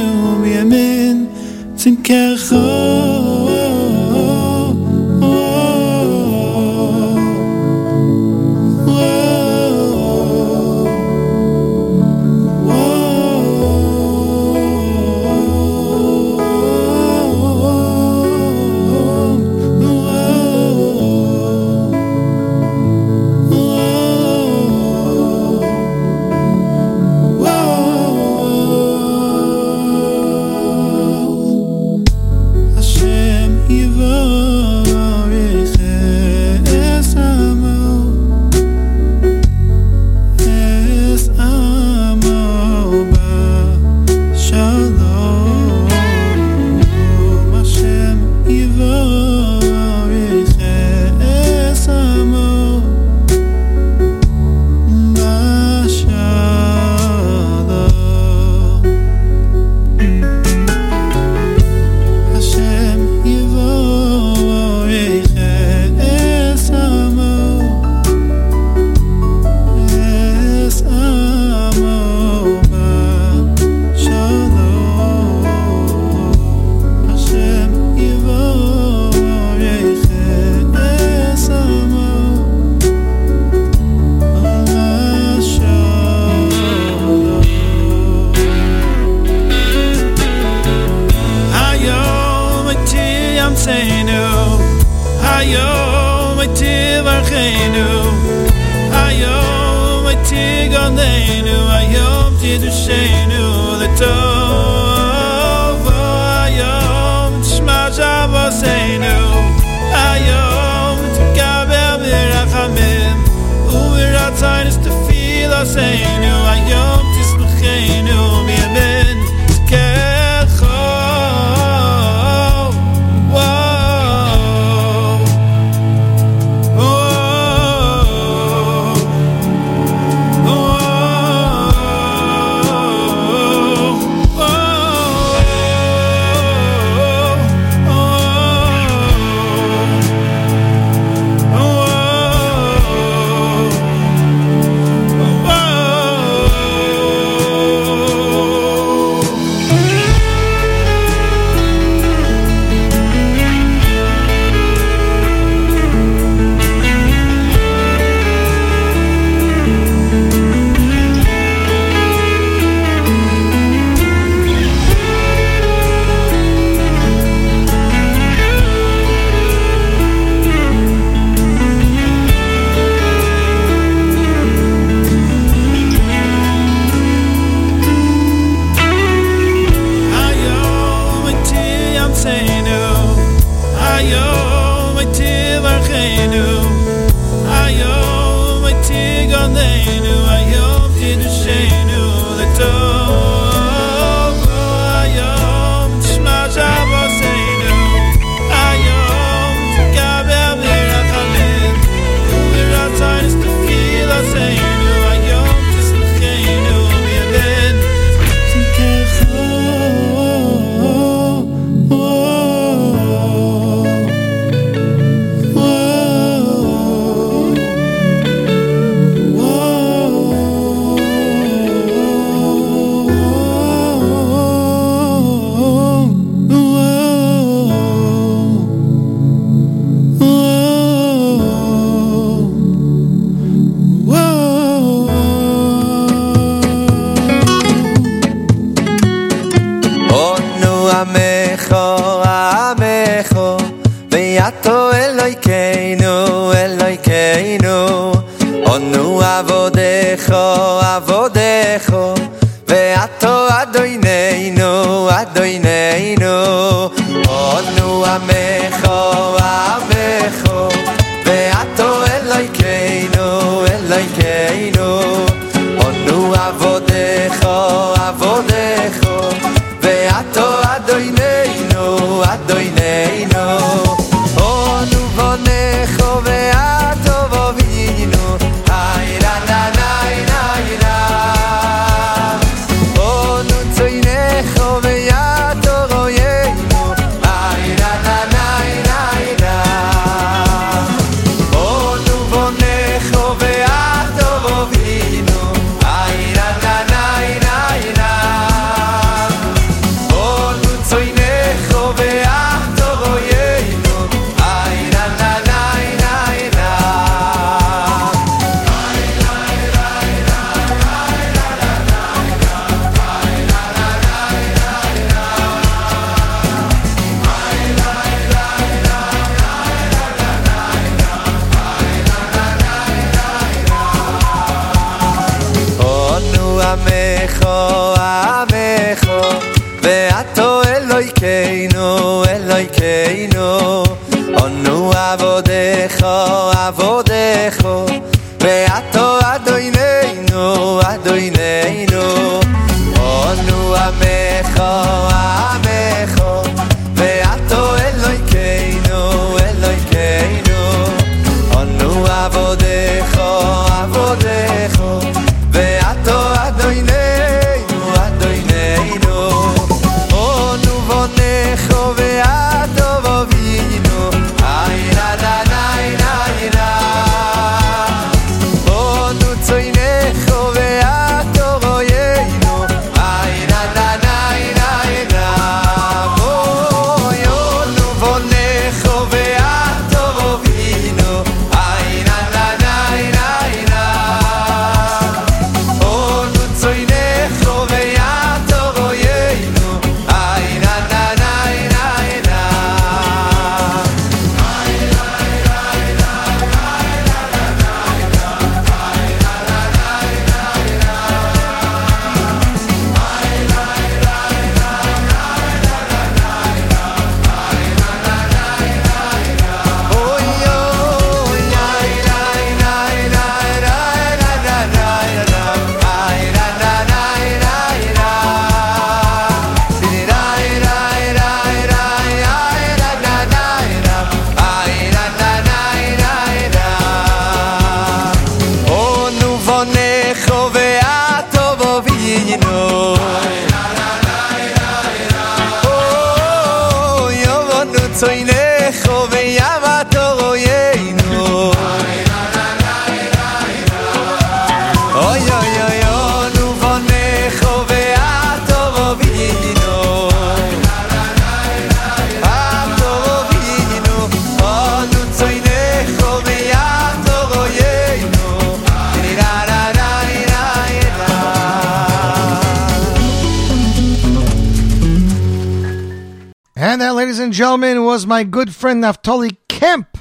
gentlemen, was my good friend Naftali Kemp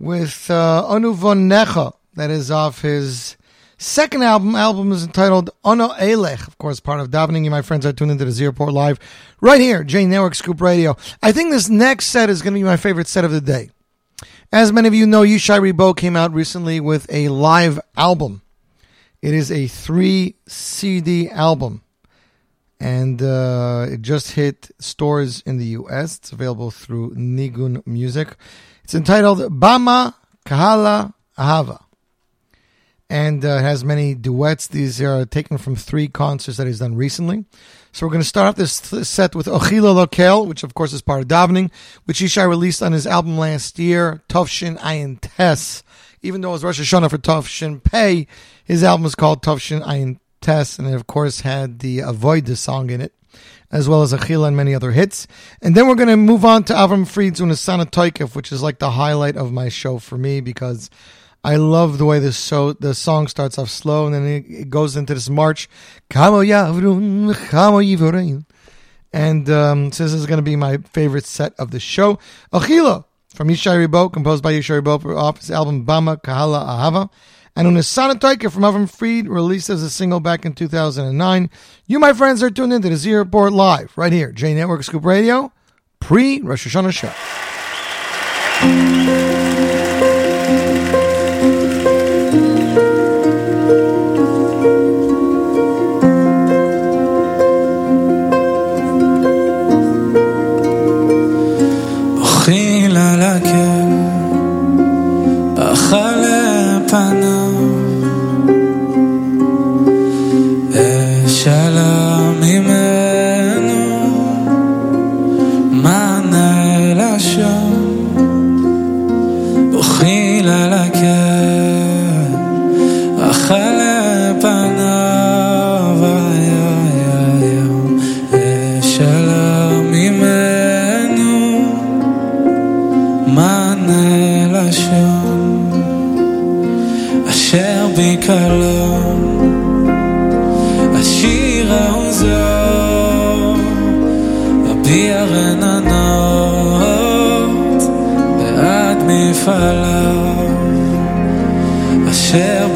with uh, Onu von Necha. That is off his second album. Album is entitled Ono Elech. Of course, part of Davening. You, my friends, are tuned into the Z Report Live right here, J Network Scoop Radio. I think this next set is going to be my favorite set of the day. As many of you know, Yishai Ribo came out recently with a live album. It is a three CD album and uh, it just hit stores in the U.S. It's available through Nigun Music. It's entitled Bama Kahala Ahava, and uh, has many duets. These are taken from three concerts that he's done recently. So we're going to start off this th- set with Ochila Lokel, which of course is part of Davening, which Yishai released on his album last year, Tovshin Ayin Tes. Even though it was Rosh Hashanah for Tovshin Pei, his album is called Tovshin Ayin And it of course had the Avoid the song in it, as well as Achila and many other hits. And then we're going to move on to Avram Fried's Unasana Toikif, which is like the highlight of my show for me because I love the way this show, the song starts off slow and then it, it goes into this march. And um, so this is going to be my favorite set of the show. Achila from Yishai Ribo, composed by Yishai Ribo off his album Bama Kahala Ahava and Unisana Taika from Avram Fried, released as a single back in 2009. You, my friends, are tuned into the Z Report Live, right here, J Network Scoop Radio, pre Rosh Hashanah show.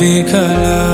be color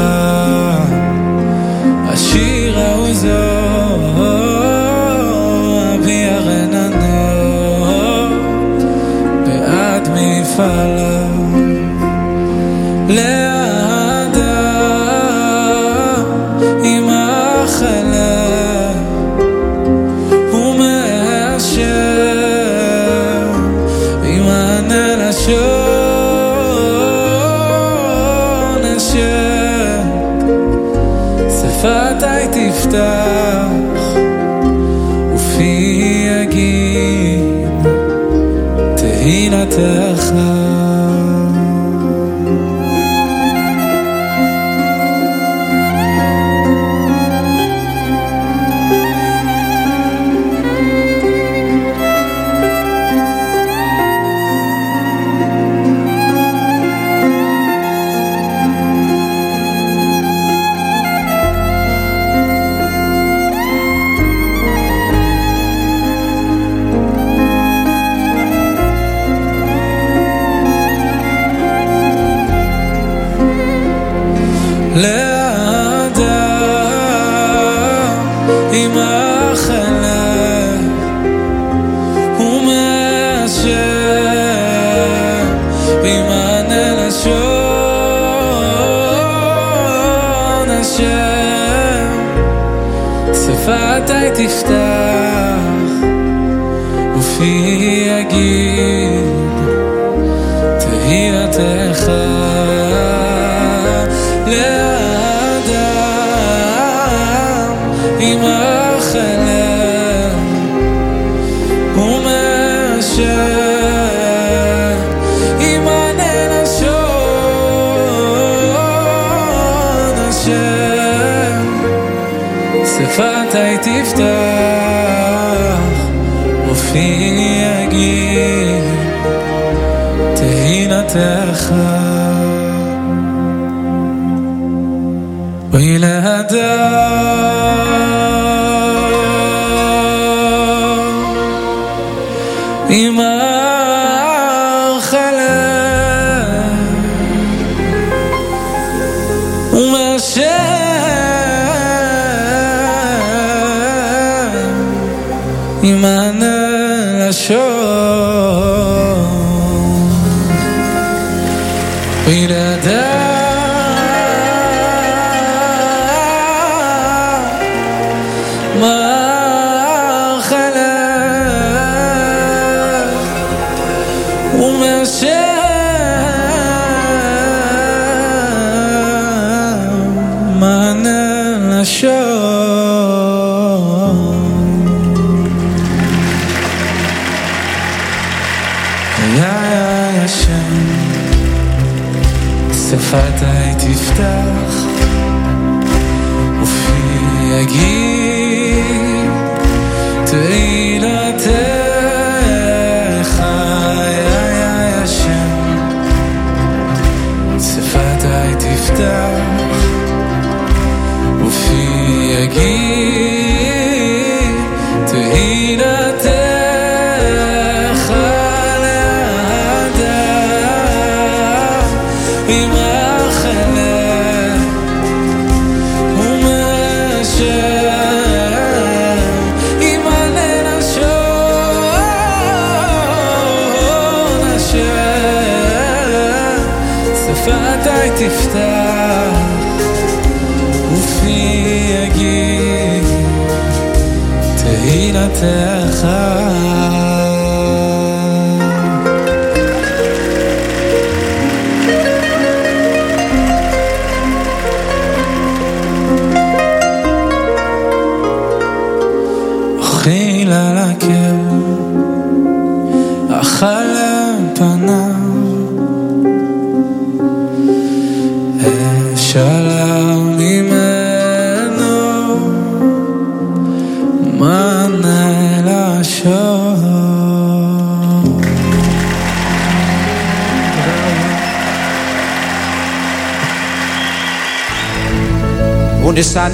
ונסנן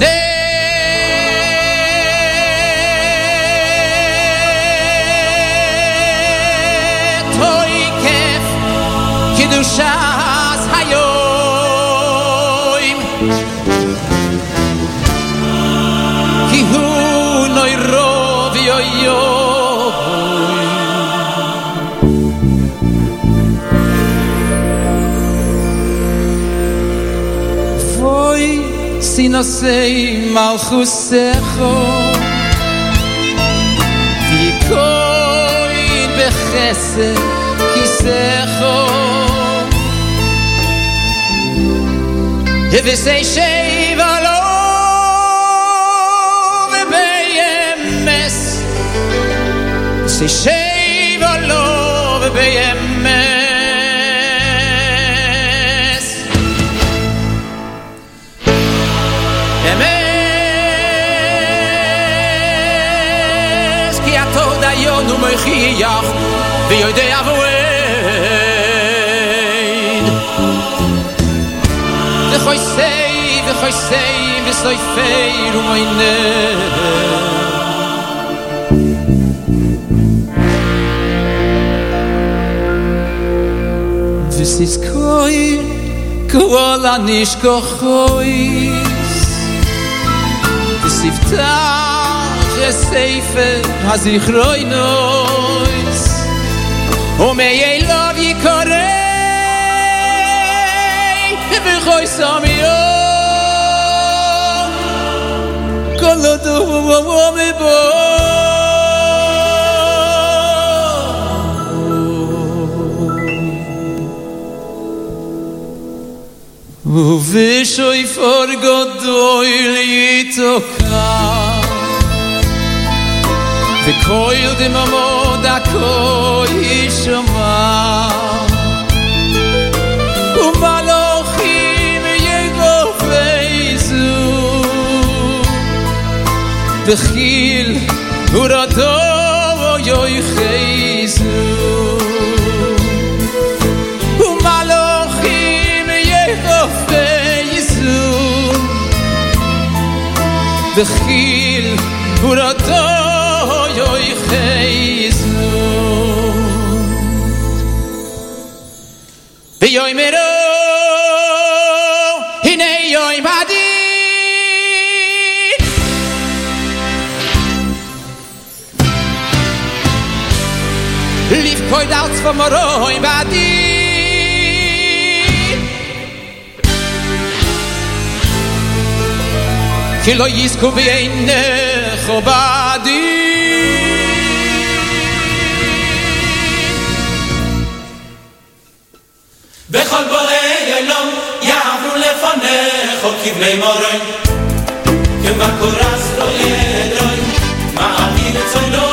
תויקף קדושת היום כי sinasei malchusecho Tikoin bechesed kisecho Hevisei sheva lo Vebeyemes Sei sheva lo Vebeyemes Mashiach ויודע the yidde have away de goyse, de goyse is like fayr, oynever just is koi, ko ola nish ko is O me ye love ye korei Ve khoy sam yo Kol do vo vo me bo. O ve shoy for godoy litoka Ve koil de mamod akor shoma de khil dur ato voyoy khaysu u malo khim ye khofte yesu pomoroi badi che lo isco viene robadi vecol bore yelo ya avru le fane ho ki ma a dire soi da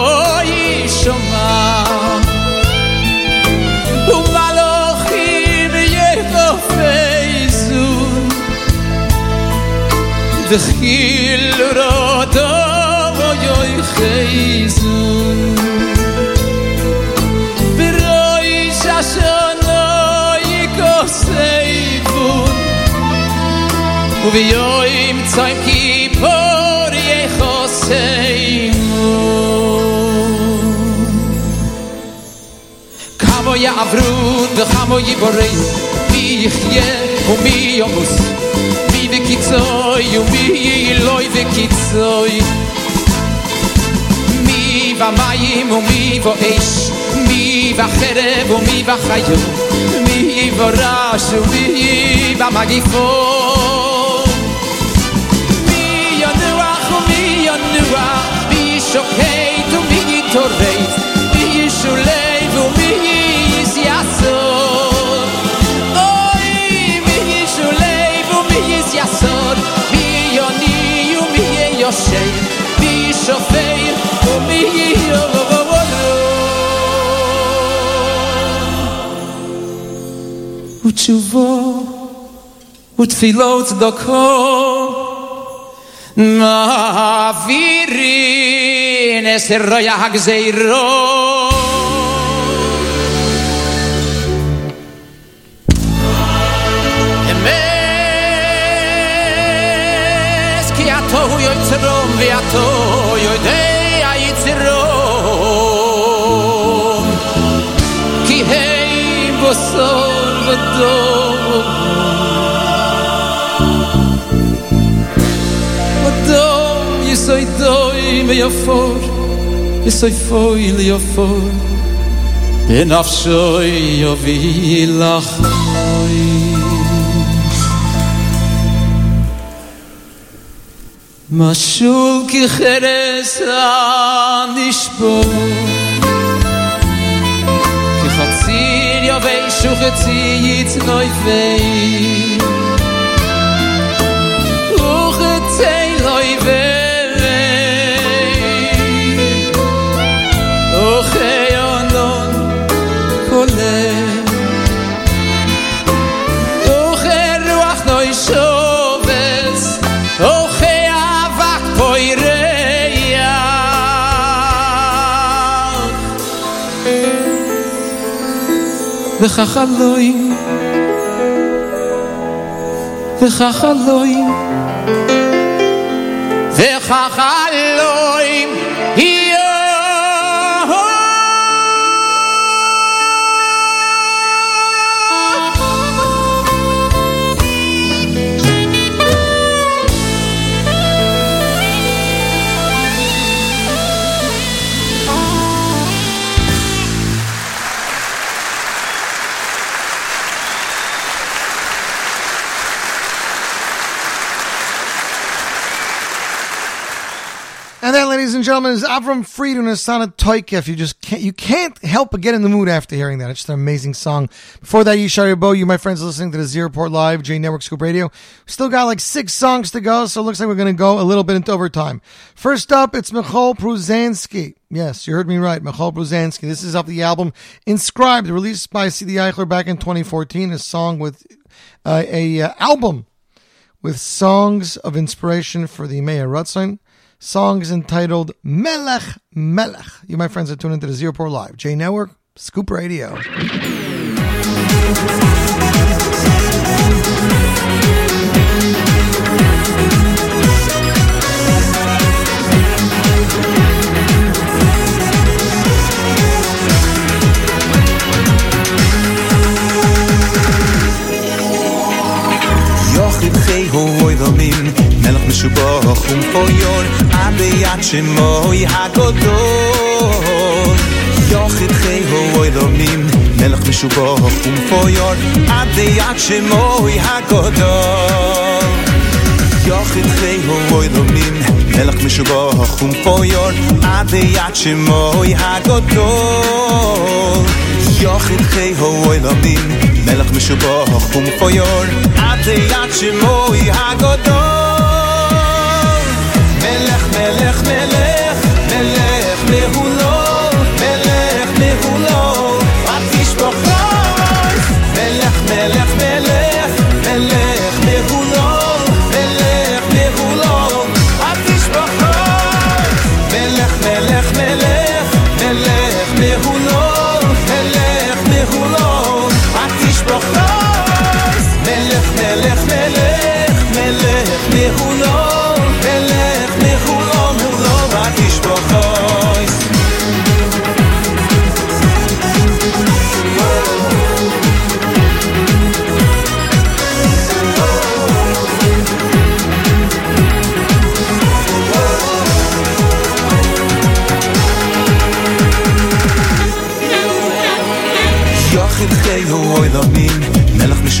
תחיל רוטו ויוי חייזו ורוי ששנוי כוסי בון וביוי מצוים כיפור יחוסי מון כמו יעברו וכמו יבורי מי יחיה ומי יומוס מי בקיצור ומי אלוי וקיצוי מי במים ומי באש מי בחרב ומי בחיו מי ברש ומי במגיפו מי ינוח ומי ינוח מי שוקט ומי יתעורר מי ישולב ומי יסייסור Μη Γιασόν, μη Ιωνίου, μη Ιωσέι, μη Σοφέι, μη Ιωβοβοβολό. Ουτσουβό, οτφιλότ δοκό, να βυρίνες ροιά γζεϊρό, התוהו יוצרום והתוהו יודע יצרום כי הם בוסור ודור ודור יסוי דוי מיפור יסוי פוי ליפור בנפשוי יוביל לך משול כי חרס הנשבור כי חציר יובי שוחצי יצנוי פי וכך אלוהים וכך אלוהים. וכך אלוהים ladies and gentlemen, is Avram Fried and Asana Toikef. You just can't, you can't help but get in the mood after hearing that. It's just an amazing song. Before that, Yishai Ribo, you, my friends, listening to the Z Report Live, J Network Scoop Radio. We still got like six songs to go, so it looks like we're going to go a little bit into overtime. First up, it's Michal Pruzansky. Yes, you heard me right. Michal Pruzansky. This is off the album Inscribed, released by CD Eichler back in 2014. A song with uh, a uh, album with songs of inspiration for the Meir Rutzin song is entitled Melech Melech. You, my friends, are tuned into the Z Report Live, J Network, Scoop Radio. Yochid מלך משובח ומפויון עד ביד שמוי הגדול יוכיב חי הוי דומים מלך משובח ומפויון עד ביד שמוי הגדול יוכיב חי הוי דומים מלך משובח ומפויון עד ביד שמוי הגדול יוכיב חי הוי דומים מלך משובח ומפויון עד יד שמוי הגדול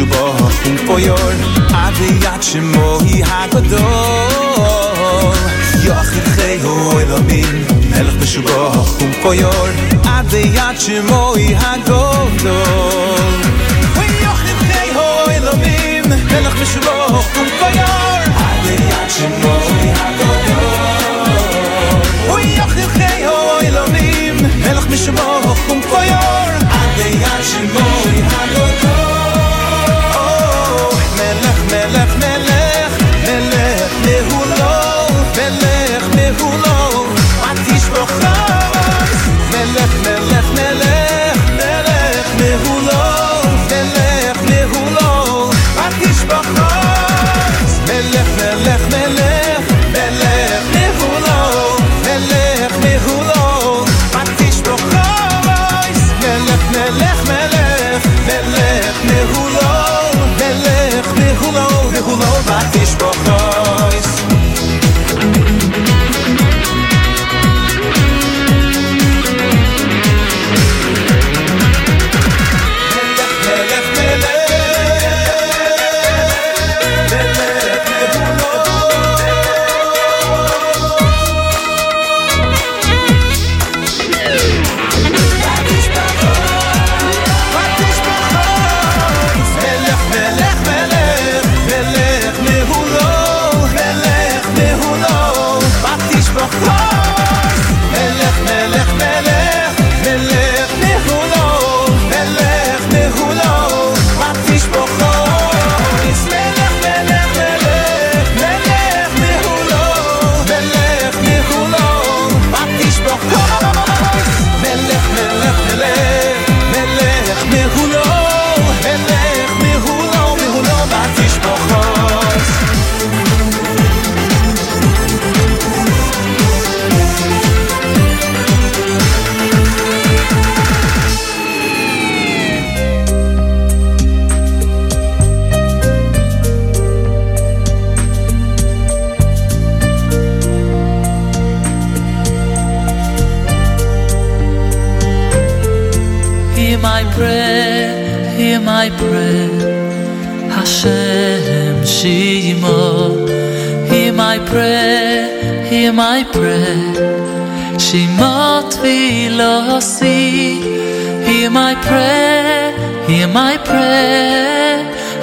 מלך משובח ומפויון עד יד שמוי הגדול יוכיב חי הוא אלומים מלך משובח ומפויון עד יד שמוי הגדול ויוכיב חי הוא אלומים מלך משובח ומפויון עד יד שמוי הגדול ויוכיב חי הוא אלומים מלך משובח ומפויון עד יד שמוי הגדול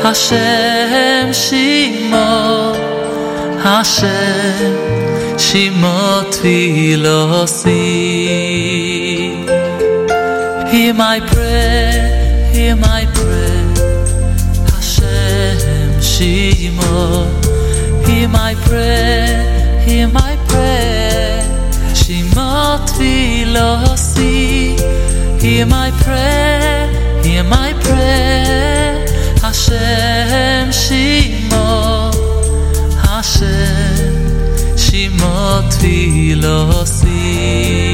Hashem Shemot, Hashem Shemot Vilosi. Hear my prayer, hear my prayer. Hashem Shemot. Hear my prayer, hear my prayer. Shemot Vilosi. Hear my prayer, hear my prayer. Hashem Shemot, Hashem Shemot Vilosi.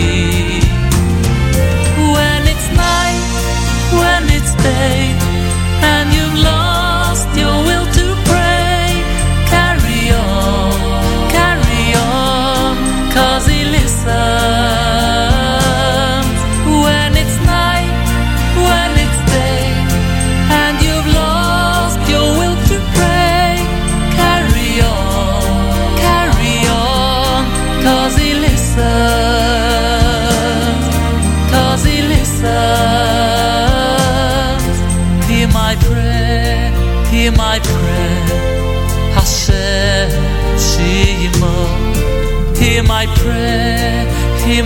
Prayer,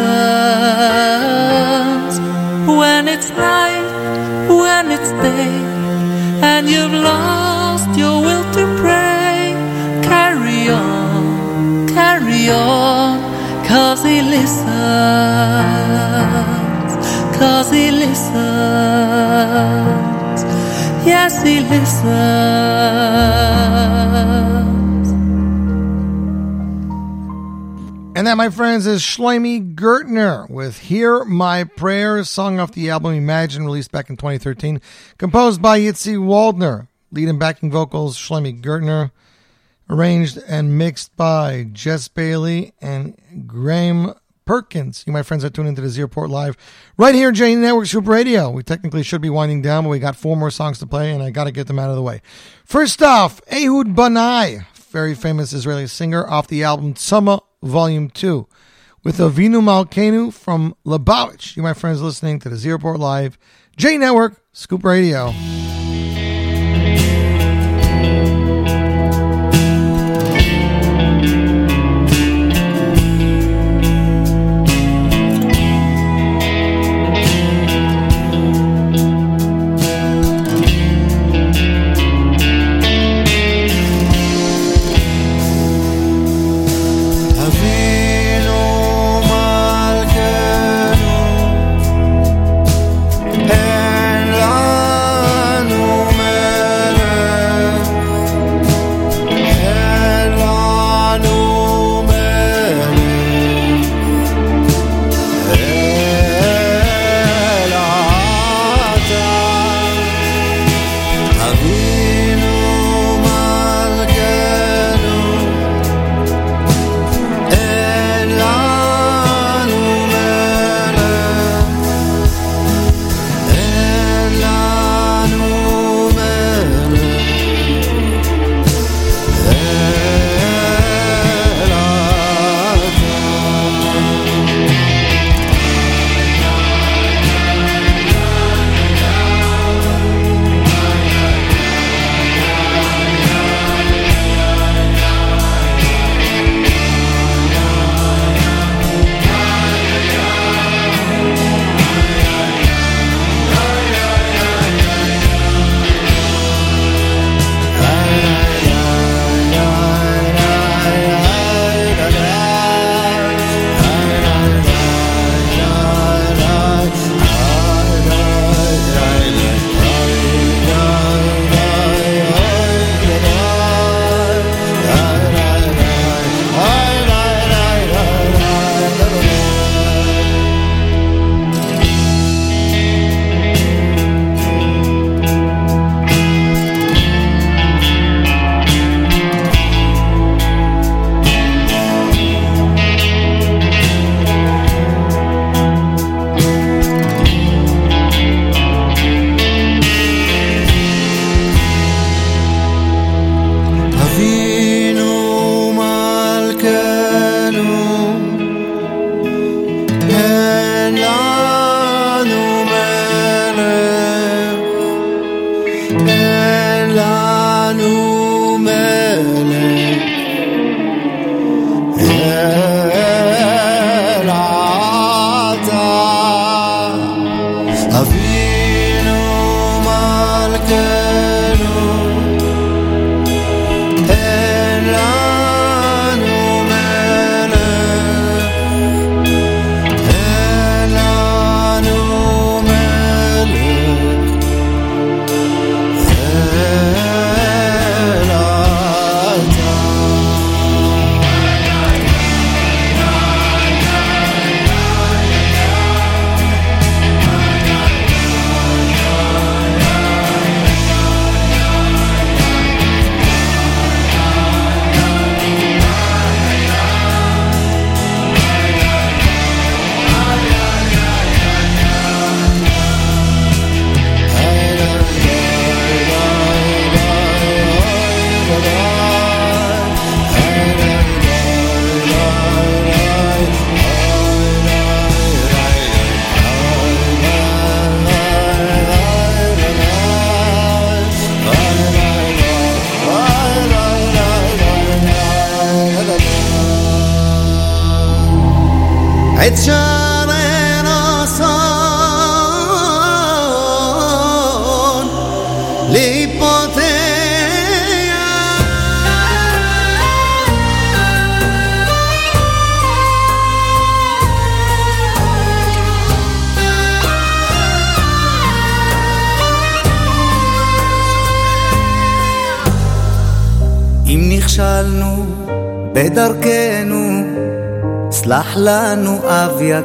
he. When it's night, when it's day, and you've lost your will to pray, carry on, carry on, cause he listens, cause he listens, yes, he listens. And that, my friends, is Shlomi Gertner with Hear My Prayers, song off the album Imagine, released back in 2013, composed by Yitzi Waldner, lead and backing vocals Shlomi Gertner, arranged and mixed by Jess Bailey and Graham Perkins. You, my friends, are tuned into the Z Report Live right here, J Network Scoop Radio. We technically should be winding down, but we got four more songs to play, and I got to get them out of the way. First off, Ehud Banai, very famous Israeli singer, off the album Tzama Volume 2, with Avinu Malkenu from Lubavitch. You, my friends, listening to the Z Report Live, J Network, Scoop Radio.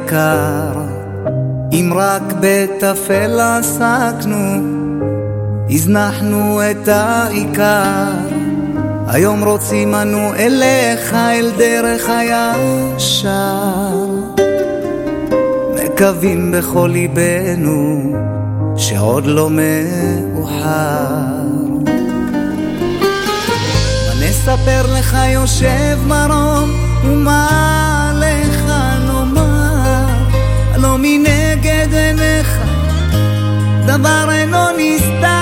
יקר. אם רק בטפל עסקנו, הזנחנו את העיקר. היום רוצים אנו אליך אל דרך הישר. מקווים בכל ליבנו שעוד לא מאוחר. מה נספר לך יושב מרום ומה מנגד עיניך דבר אינו נסתר.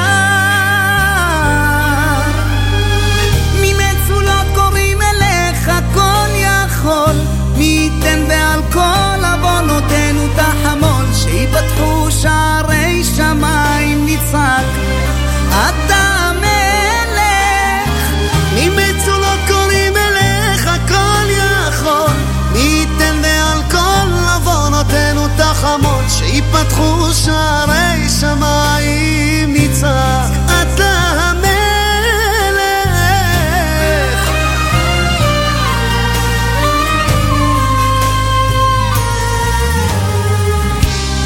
ממצולות קוראים אליך כל יכול, מי ייתן ועל כל עוונותינו תחמול, שיפתחו שערי שמיים נצעק. תחמול, שיפתחו שערי שמיים נצעק. אתה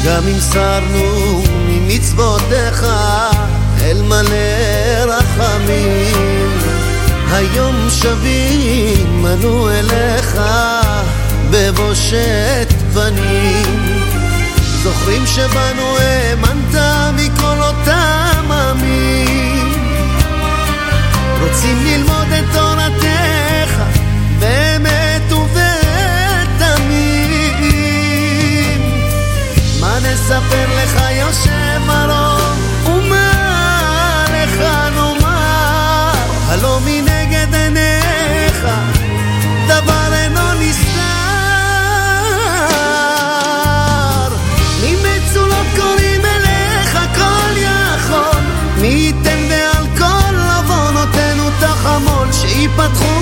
גם אם סרנו ממצוותיך אל מלא רחמים היום שבים אנו אליך בבושת פנים זוכרים שבנו האמנת מכל אותם עמים. רוצים ללמוד את תורתך באמת ובתמים מה נספר לך יושב מרום ומה לך נאמר? הלא מנגד patron.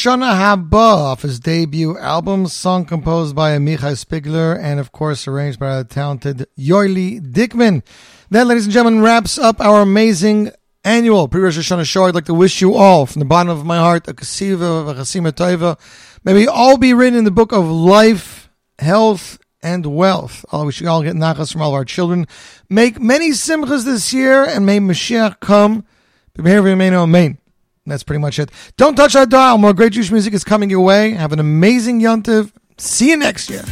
Leshona Haba off his debut album, song composed by Amichai Spigler and of course arranged by the talented Ruli Dickman. That, ladies and gentlemen, wraps up our amazing annual pre-Rosh Hashanah show. I'd like to wish you all, from the bottom of my heart, a kasiva, a chasima toiva. May we all be written in the book of life, health, and wealth. Oh, we should all get nachas from all of our children. Make many simchas this year, and may Mashiach come. Amen. That's pretty much it. Don't touch that dial. More great Jewish music is coming your way. Have an amazing yontiv. See you next year.